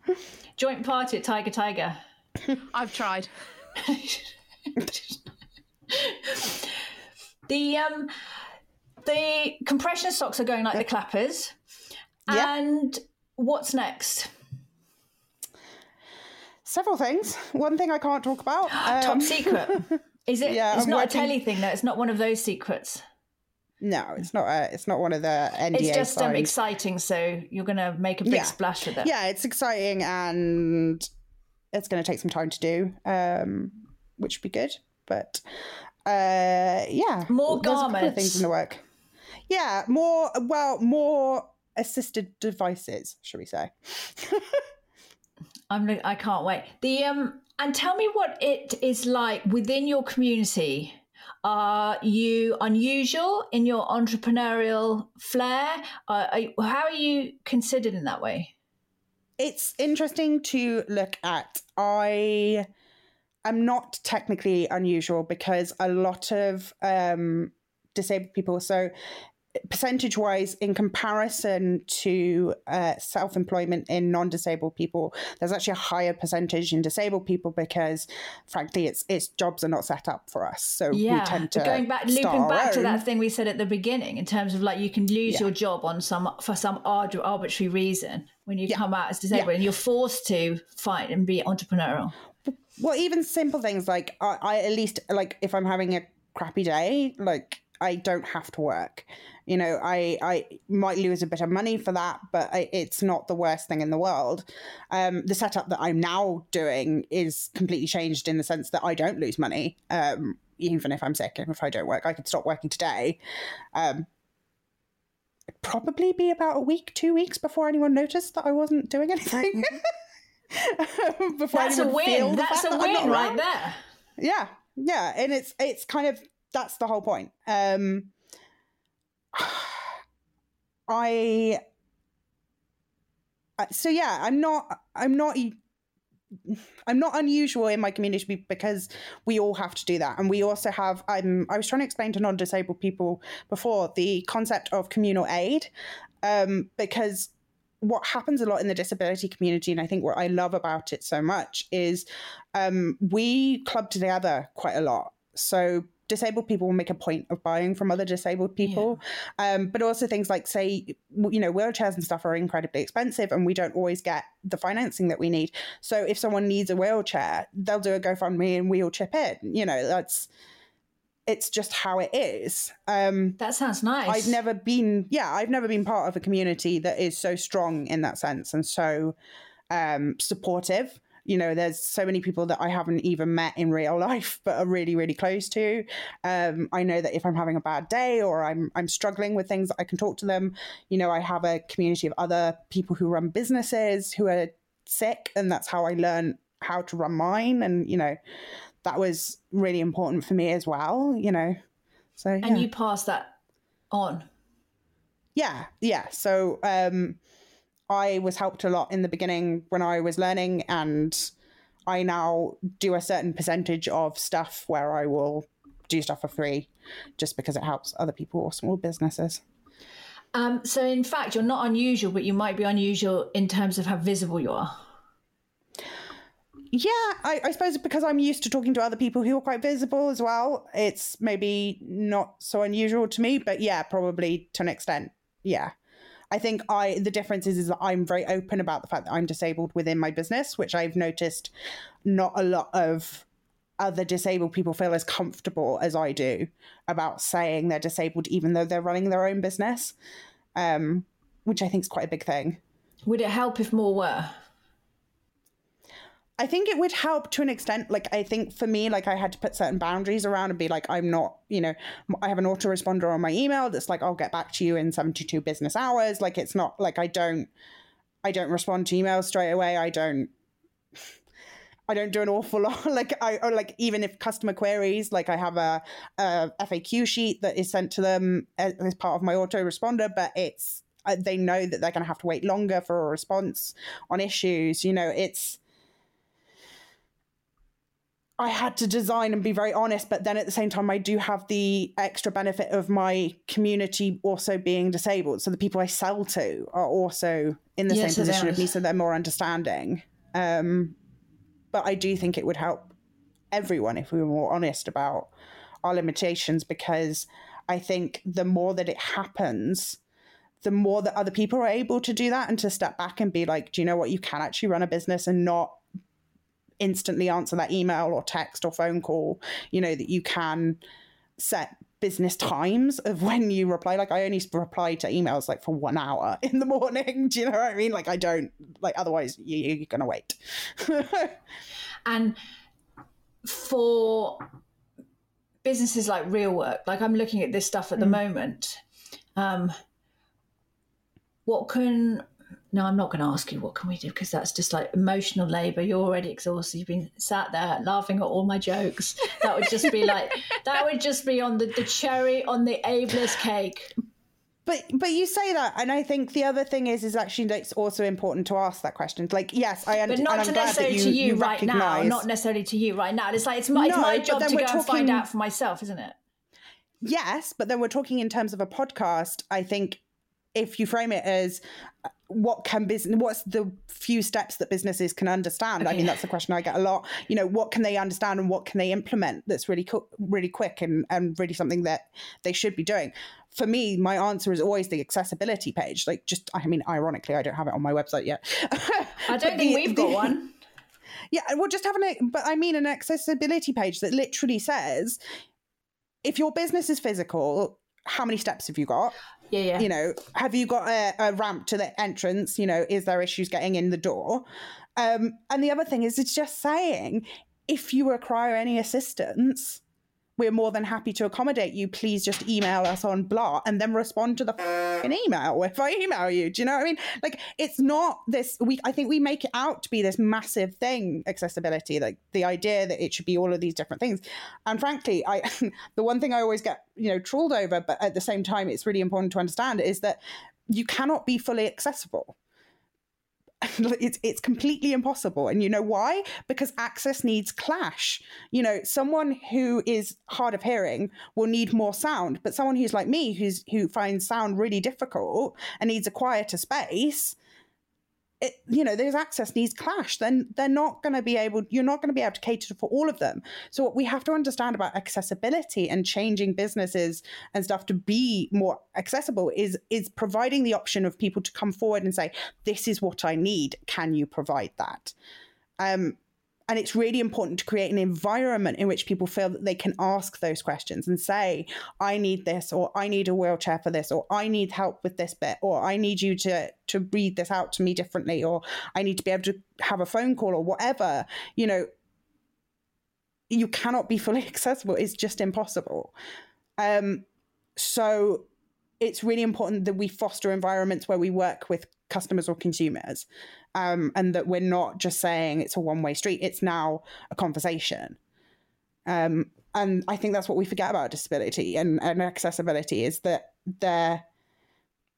[SPEAKER 1] Joint party at Tiger Tiger.
[SPEAKER 2] I've tried.
[SPEAKER 1] The um the compression socks are going like the clappers.
[SPEAKER 3] Yeah.
[SPEAKER 1] And what's next?
[SPEAKER 3] Several things. One thing I can't talk about.
[SPEAKER 1] Top
[SPEAKER 3] um,
[SPEAKER 1] secret. Is it?
[SPEAKER 3] Yeah,
[SPEAKER 1] it's
[SPEAKER 3] I'm
[SPEAKER 1] not
[SPEAKER 3] working-
[SPEAKER 1] a telly thing though. It's not one of those secrets.
[SPEAKER 3] no, it's not. A, it's not one of the NDA.
[SPEAKER 1] It's just um, exciting. So you're going to make a big
[SPEAKER 3] Yeah.
[SPEAKER 1] splash with it.
[SPEAKER 3] yeah, it's exciting and it's going to take some time to do, um, which would be good. But uh, yeah,
[SPEAKER 1] More
[SPEAKER 3] there's a couple of
[SPEAKER 1] garments.
[SPEAKER 3] things in the work. Yeah, more. Well, more assisted devices, should we say?
[SPEAKER 1] I'm. I can't wait. The um. And tell me what it is like within your community. Are you unusual in your entrepreneurial flair? Uh, are you- how are you considered in that way?
[SPEAKER 3] it's interesting to look at. I am not technically unusual because a lot of um, disabled people, so percentage wise, in comparison to uh, self employment in non disabled people, there's actually a higher percentage in disabled people because, frankly, it's it's jobs are not set up for us. So we
[SPEAKER 1] Yeah,
[SPEAKER 3] tend to
[SPEAKER 1] going back, looping back to that thing we said at the beginning, in terms of like you can lose
[SPEAKER 3] Yeah.
[SPEAKER 1] your job on some for some arbitrary reason when you come out as disabled, and you're forced to fight and be entrepreneurial.
[SPEAKER 3] Well, even simple things like I, I at least like if I'm having a crappy day, like I don't have to work. You know, I I might lose a bit of money for that, but I, it's not the worst thing in the world. Um, the setup that I'm now doing is completely changed in the sense that I don't lose money. Um, even if I'm sick and if I don't work, I could stop working today. Um, it'd probably be about a week, two weeks before anyone noticed that I wasn't doing anything. before
[SPEAKER 1] That's a win. That's a
[SPEAKER 3] that
[SPEAKER 1] win right there.
[SPEAKER 3] Yeah, yeah, and it's it's kind of that's the whole point. Um, I so yeah, I'm not I'm not I'm not unusual in my community because we all have to do that, and we also have. I'm I was trying to explain to non-disabled people before the concept of communal aid, um, because what happens a lot in the disability community, and I think what I love about it so much is um, we club together quite a lot. So disabled people will make a point of buying from other disabled people, um, but also things like, say, you know, wheelchairs and stuff are incredibly expensive, and we don't always get the financing that we need. So if someone needs a wheelchair, they'll do a GoFundMe and we'll chip in. You know, that's it's just how it is. Um,
[SPEAKER 1] That sounds nice.
[SPEAKER 3] I've never been, yeah, I've never been part of a community that is so strong in that sense and so um, supportive. You know, there's so many people that I haven't even met in real life, but are really, really close to. Um, I know that if I'm having a bad day or I'm I'm struggling with things, I can talk to them. You know, I have a community of other people who run businesses who are sick, and that's how I learn how to run mine. And you know, that was really important for me as well. You know, so
[SPEAKER 1] and
[SPEAKER 3] yeah.
[SPEAKER 1] you pass that on.
[SPEAKER 3] Yeah, yeah. So um, I was helped a lot in the beginning when I was learning, and I now do a certain percentage of stuff where I will do stuff for free just because it helps other people or small businesses.
[SPEAKER 1] Um, so in fact, you're not unusual, but you might be unusual in terms of how visible you are.
[SPEAKER 3] Yeah, I, I suppose because I'm used to talking to other people who are quite visible as well, it's maybe not so unusual to me, but yeah, probably to an extent. Yeah. I think I the difference is, is that I'm very open about the fact that I'm disabled within my business, which I've noticed not a lot of other disabled people feel as comfortable as I do about saying they're disabled even though they're running their own business. Um, which I think is quite a big thing.
[SPEAKER 1] Would it help if more were?
[SPEAKER 3] I think it would help to an extent. Like, I think for me, like, I had to put certain boundaries around and be like, I'm not, you know, I have an autoresponder on my email that's like, I'll get back to you in 72 business hours. Like, it's not like I don't, I don't respond to emails straight away. I don't, I don't do an awful lot. Like, I, or like, even if customer queries, like, I have a, a FAQ sheet that is sent to them as, as part of my autoresponder, but it's, uh, they know that they're going to have to wait longer for a response on issues. You know, it's, I had to design and be very honest, but then at the same time, I do have the extra benefit of my community also being disabled. So the people I sell to are also in the
[SPEAKER 1] Yeah,
[SPEAKER 3] same
[SPEAKER 1] so
[SPEAKER 3] position of me, so they're more understanding. Um, but I do think it would help everyone if we were more honest about our limitations because I think the more that it happens, the more that other people are able to do that and to step back and be like, do you know what? You can actually run a business and not instantly answer that email or text or phone call. You know, that you can set business times of when you reply. Like, I only reply to emails like for one hour in the morning. Do you know what I mean? Like, I don't, like, otherwise you, you're going to wait.
[SPEAKER 1] And for businesses like Real Work, like I'm looking at this stuff at the moment. Um, what can no, I'm not going to ask you what can we do because that's just like emotional labor. You're already exhausted. You've been sat there laughing at all my jokes. That would just be like that would just be on the, the cherry on the ableist cake.
[SPEAKER 3] But but you say that, and I think the other thing is is actually that it's also important to ask that question. Like, yes, I
[SPEAKER 1] But
[SPEAKER 3] understand.
[SPEAKER 1] not
[SPEAKER 3] and I'm glad
[SPEAKER 1] necessarily
[SPEAKER 3] you,
[SPEAKER 1] to you,
[SPEAKER 3] you
[SPEAKER 1] right now. Not necessarily to you right now. It's like it's my, it's my job to go and find out for myself, isn't it?
[SPEAKER 3] Yes, but then we're talking in terms of a podcast. I think if you frame it as uh, what can business, what's the few steps that businesses can understand? I mean, that's the question I get a lot. You know, what can they understand and what can they implement that's really co- really quick and and really something that they should be doing. For me, my answer is always the accessibility page. Like, just I mean, ironically, I don't have it on my website yet.
[SPEAKER 1] I don't think we've got one.
[SPEAKER 3] Yeah, well, just having a, but I mean, an accessibility page that literally says, if your business is physical, how many steps have you got?
[SPEAKER 1] Yeah, yeah.
[SPEAKER 3] You know, have you got a, a ramp to the entrance? You know, is there issues getting in the door? Um, and the other thing is, it's just saying, if you require any assistance, we're more than happy to accommodate you. Please just email us on blah and then respond to the f***ing email if I email you. Do you know what I mean? Like it's not this we I think we make it out to be this massive thing, accessibility, like the idea that it should be all of these different things. And frankly, I the one thing I always get, you know, trolled over, but at the same time it's really important to understand is that you cannot be fully accessible it's it's completely impossible. And you know why? Because access needs clash. You know someone who is hard of hearing will need more sound but someone who's like me who's who finds sound really difficult and needs a quieter space it, you know those access needs clash then they're not going to be able you're not going to be able to cater for all of them. So what we have to understand about accessibility and changing businesses and stuff to be more accessible is is providing the option of people to come forward and say this is what i need. Can you provide that? Um and it's really important to create an environment in which people feel that they can ask those questions and say i need this or i need a wheelchair for this or i need help with this bit or i need you to to read this out to me differently or i need to be able to have a phone call or whatever. You know you cannot be fully accessible. It's just impossible. Um so it's really important that we foster environments where we work with customers or consumers um, and that we're not just saying it's a one-way street it's now a conversation. Um, and i think that's what we forget about disability and, and accessibility is that there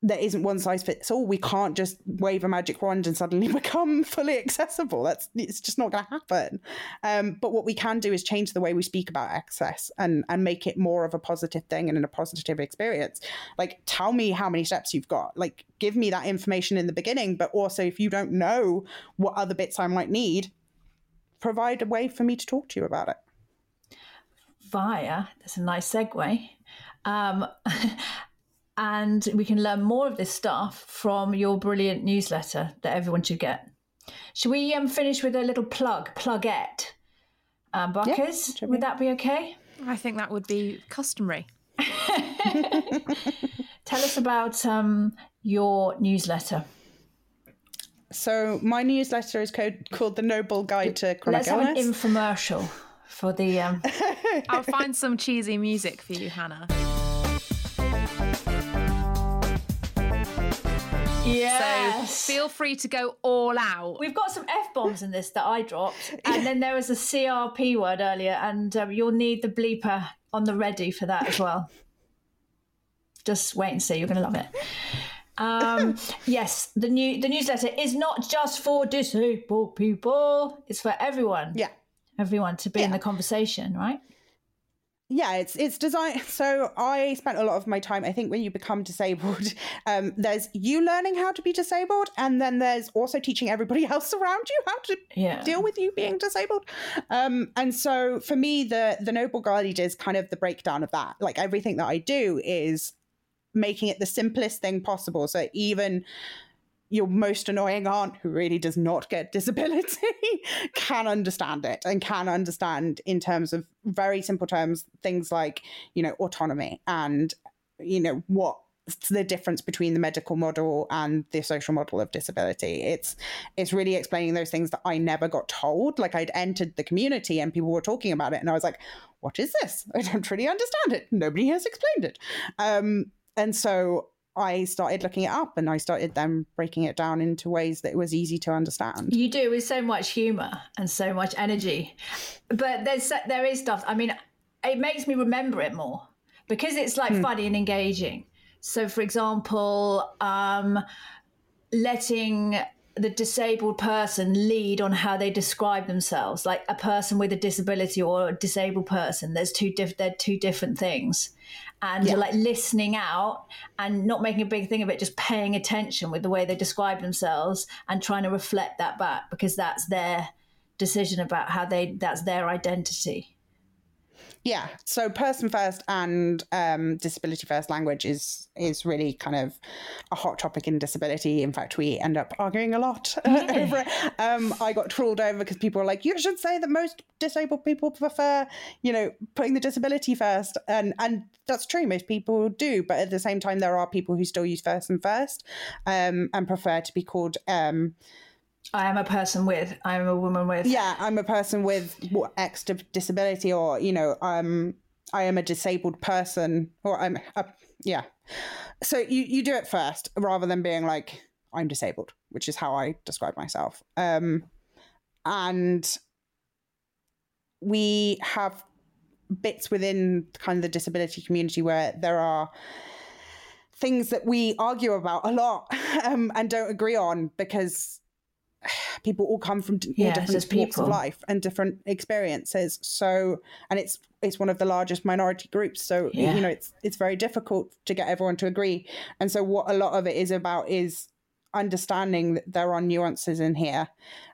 [SPEAKER 3] there isn't one size fits all. We can't just wave a magic wand and suddenly become fully accessible. That's it's just not going to happen. Um, but what we can do is change the way we speak about access and and make it more of a positive thing and a positive experience. Like tell me how many steps you've got. Like give me that information in the beginning but also if you don't know what other bits i might need provide a way for me to talk to you about it.
[SPEAKER 1] Via, that's a nice segue. Um, and we can learn more of this stuff from your brilliant newsletter that everyone should get. Should we um, finish with a little plug, plugette? Um, Buckers,
[SPEAKER 3] should
[SPEAKER 1] would that be okay?
[SPEAKER 2] I think that would be customary.
[SPEAKER 1] Tell us about um, your newsletter.
[SPEAKER 3] so my newsletter is called, called the noble guide to chronic
[SPEAKER 1] Let's have an infomercial for the. Um,
[SPEAKER 2] I'll find some cheesy music for you, Hannah.
[SPEAKER 1] Yes.
[SPEAKER 2] So feel free to go all out.
[SPEAKER 1] We've got some f bombs in this that I dropped, and then there was a CRP word earlier, and um, you'll need the bleeper on the ready for that as well. Just wait and see; you're going to love it. Um, yes, the new the newsletter is not just for disabled people; it's for everyone.
[SPEAKER 3] yeah
[SPEAKER 1] everyone to be in the conversation, right?
[SPEAKER 3] Yeah it's it's designed so i spent a lot of my time i think when you become disabled um there's you learning how to be disabled and then there's also teaching everybody else around you how to
[SPEAKER 1] Yeah.
[SPEAKER 3] deal with you being disabled. Um and so for me the the noble guardian is kind of the breakdown of that. Like everything that i do is making it the simplest thing possible. So even your most annoying aunt who really does not get disability can understand it and can understand in terms of very simple terms things like you know autonomy and you know what the difference between the medical model and the social model of disability. It's it's really explaining those things that i never got told. Like i'd entered the community and people were talking about it and i was like what is this? I don't really understand it. Nobody has explained it. Um and so I started looking it up and I started then breaking it down into ways that it was easy to understand.
[SPEAKER 1] You do with so much humor and so much energy, but there's there is stuff. I mean, it makes me remember it more because it's like funny and engaging. So, for example, um, letting the disabled person lead on how they describe themselves, like a person with a disability or a disabled person. There's two diff- they're two different things, and
[SPEAKER 3] Yeah.
[SPEAKER 1] like listening out and not making a big thing of it, just paying attention with the way they describe themselves and trying to reflect that back because that's their decision about how they that's their identity.
[SPEAKER 3] Yeah. So person first and um, disability first language is is really kind of a hot topic in disability. In fact, we end up arguing a lot over it. Um, I got trolled over because people were like, "You should say that most disabled people prefer, you know, putting the disability first. and and that's true. Most people do, but at the same time, there are people who still use first and first um, and prefer to be called. Um,
[SPEAKER 1] I am a person with. I am a woman with.
[SPEAKER 3] yeah, I'm a person with what, X disability, or you know, um, I am a disabled person, or I'm, a, yeah. So you you do it first rather than being like I'm disabled, which is how I describe myself. Um, and we have bits within kind of the disability community where there are things that we argue about a lot um, and don't agree on because people all come from all
[SPEAKER 1] Yeah,
[SPEAKER 3] different walks of life and different experiences. So, and it's it's one of the largest minority groups. So
[SPEAKER 1] Yeah.
[SPEAKER 3] you know, it's it's very difficult to get everyone to agree. And so, what a lot of it is about is understanding that there are nuances in here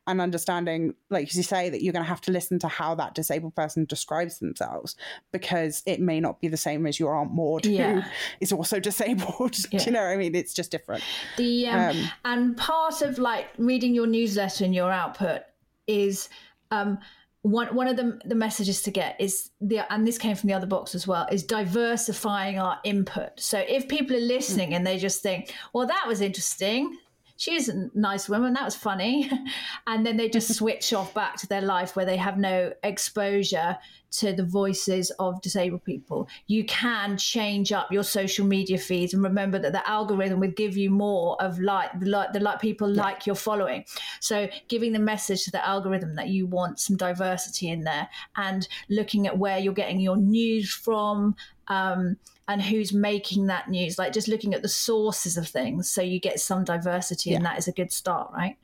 [SPEAKER 3] and understanding like you say that you're going to have to listen to how that disabled person describes themselves because it may not be the same as your aunt maud
[SPEAKER 1] Yeah.
[SPEAKER 3] who is also disabled Do you know what i mean it's just different
[SPEAKER 1] The um,
[SPEAKER 3] Um,
[SPEAKER 1] and part of like reading your newsletter and your output is um, one one of the the messages to get is the and this came from the other box as well is diversifying our input. So if people are listening and they just think, well, that was interesting. She's a nice woman. That was funny. And then they just switch off back to their life where they have no exposure to the voices of disabled people. You can change up your social media feeds and remember that the algorithm will give you more of like the like the like people like you're following. So giving the message to the algorithm that you want some diversity in there and looking at where you're getting your news from. Um, and who's making that news like just looking at the sources of things so you get some diversity and that is a good start right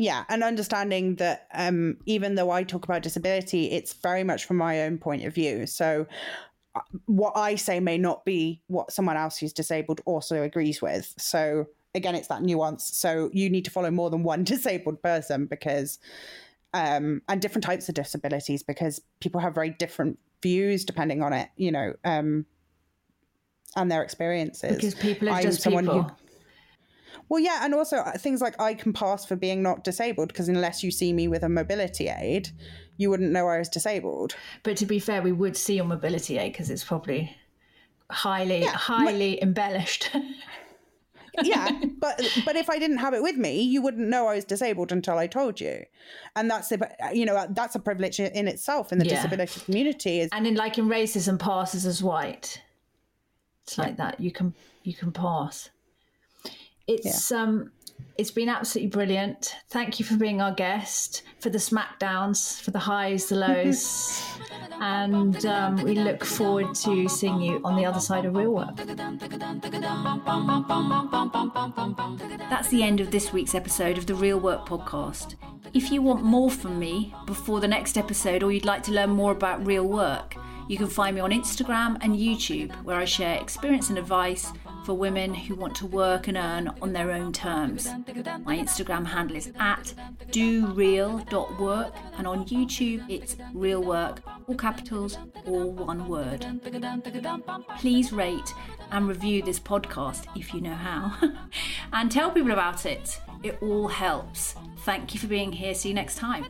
[SPEAKER 3] Yeah, and understanding that um, even though I talk about disability, it's very much from my own point of view. So, uh, what I say may not be what someone else who's disabled also agrees with. So, again, it's that nuance. So, you need to follow more than one disabled person because, um, and different types of disabilities because people have very different views depending on it, you know, um, and their experiences.
[SPEAKER 1] because people are
[SPEAKER 3] I'm
[SPEAKER 1] just
[SPEAKER 3] someone who-
[SPEAKER 1] people
[SPEAKER 3] well, yeah, and also uh, things like I can pass for being not disabled because unless you see me with a mobility aid, you wouldn't know I was disabled.
[SPEAKER 1] But to be fair, we would see your mobility aid because it's probably highly, highly embellished.
[SPEAKER 3] Yeah, but but if I didn't have it with me, you wouldn't know I was disabled until I told you, and that's the you know that's a privilege in itself in the
[SPEAKER 1] Yeah.
[SPEAKER 3] disability community. Is
[SPEAKER 1] and in like in racism, passes as white. It's like that. You can you can pass. It's um, it's been absolutely brilliant. Thank you for being our guest, for the smackdowns, for the highs, the lows, and um, we look forward to seeing you on the other side of real work.
[SPEAKER 4] That's the end of this week's episode of the Real Work podcast. If you want more from me before the next episode or you'd like to learn more about real work, you can find me on Instagram and YouTube where I share experience and advice for women who want to work and earn on their own terms. My Instagram handle is at doreal.work and on YouTube it's real work, all capitals, all one word. Please rate and review this podcast if you know how and tell people about it. It all helps. Thank you for being here. See you next time.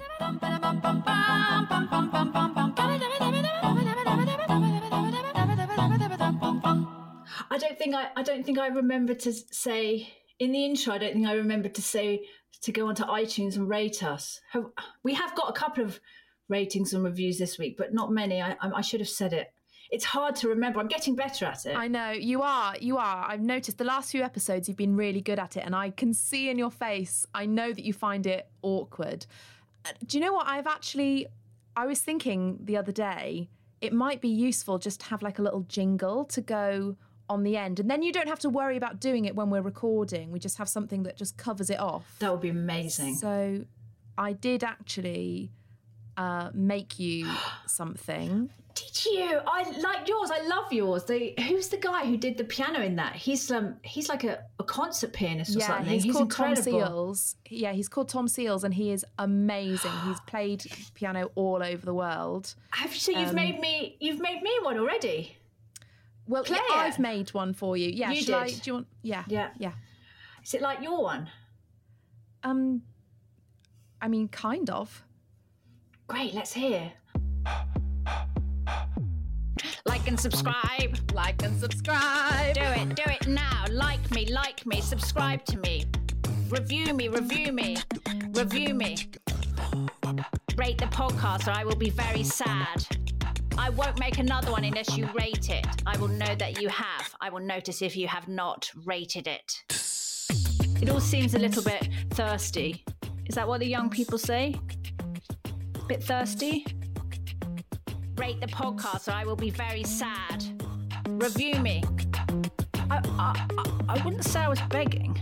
[SPEAKER 1] I don't think I, I don't think I remember to say in the intro. I don't think I remember to say to go onto iTunes and rate us. Have, we have got a couple of ratings and reviews this week, but not many. I, I, I should have said it. It's hard to remember. I'm getting better at it.
[SPEAKER 2] I know you are. You are. I've noticed the last few episodes you've been really good at it, and I can see in your face. I know that you find it awkward. Uh, Do you know what? I've actually. I was thinking the other day it might be useful just to have like a little jingle to go on the end, and then you don't have to worry about doing it when we're recording. We just have something that just covers it off.
[SPEAKER 1] that would be amazing.
[SPEAKER 2] So, I did actually uh, make you something.
[SPEAKER 1] Did you? I like yours. I love yours. The who's the guy who did the piano in that? He's um he's like a, a concert pianist or
[SPEAKER 2] Yeah,
[SPEAKER 1] something.
[SPEAKER 2] he's, called
[SPEAKER 1] incredible.
[SPEAKER 2] Tom Seals. Yeah, he's called Tom Seals, and he is amazing. He's played piano all over the world.
[SPEAKER 1] Have so you've made me you've made me one already.
[SPEAKER 2] Well, yeah. I've made one for you. Yeah,
[SPEAKER 1] You
[SPEAKER 2] shall I-
[SPEAKER 1] did.
[SPEAKER 2] do you want? Yeah,
[SPEAKER 1] Yeah.
[SPEAKER 2] yeah.
[SPEAKER 1] Is it like your one?
[SPEAKER 2] Um, I mean, kind of.
[SPEAKER 1] Great, let's hear. Like and subscribe.
[SPEAKER 2] Like and subscribe.
[SPEAKER 1] Do it, do it now. Like me, like me, subscribe to me. Review me, review me, review me. Rate the podcast or I will be very sad. I won't make another one unless you rate it. I will know that you have. I will notice if you have not rated it. It all seems a little bit thirsty. Is that what the young people say? Bit thirsty? Rate the podcast or I will be very sad. Review me. I, I, I, I wouldn't say I was begging.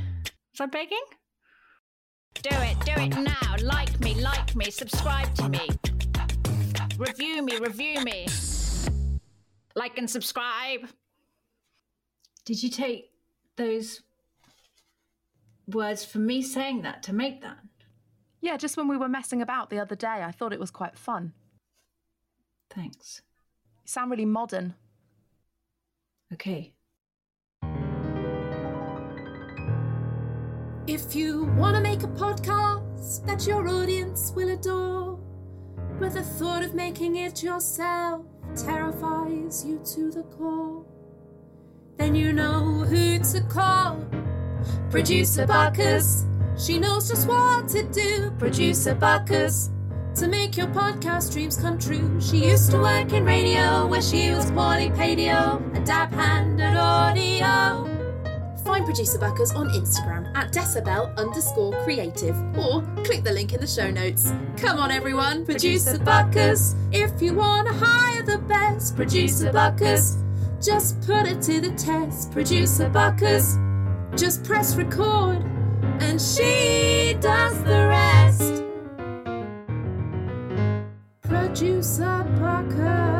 [SPEAKER 1] Was I begging? Do it, do it now. Like me, like me, subscribe to me. Review me, review me. Like and subscribe. Did you take those words from me saying that to make that?
[SPEAKER 2] Yeah, just when we were messing about the other day, I thought it was quite fun.
[SPEAKER 1] Thanks.
[SPEAKER 2] You sound really modern.
[SPEAKER 1] Okay.
[SPEAKER 5] If you want to make a podcast that your audience will adore, but the thought of making it yourself terrifies you to the core, then you know who to call. Producer Buckers, she knows just what to do. Producer Buckers, to make your podcast dreams come true. She used to work in radio where she was poorly paid, a dab hand at audio. Find Producer Buckers on Instagram at decibel underscore creative or click the link in the show notes. Come on, everyone, Producer Buckers. If you want to hire the best Producer Buckers, just put it to the test. Producer Buckers, just press record and she does the rest juice up our cup.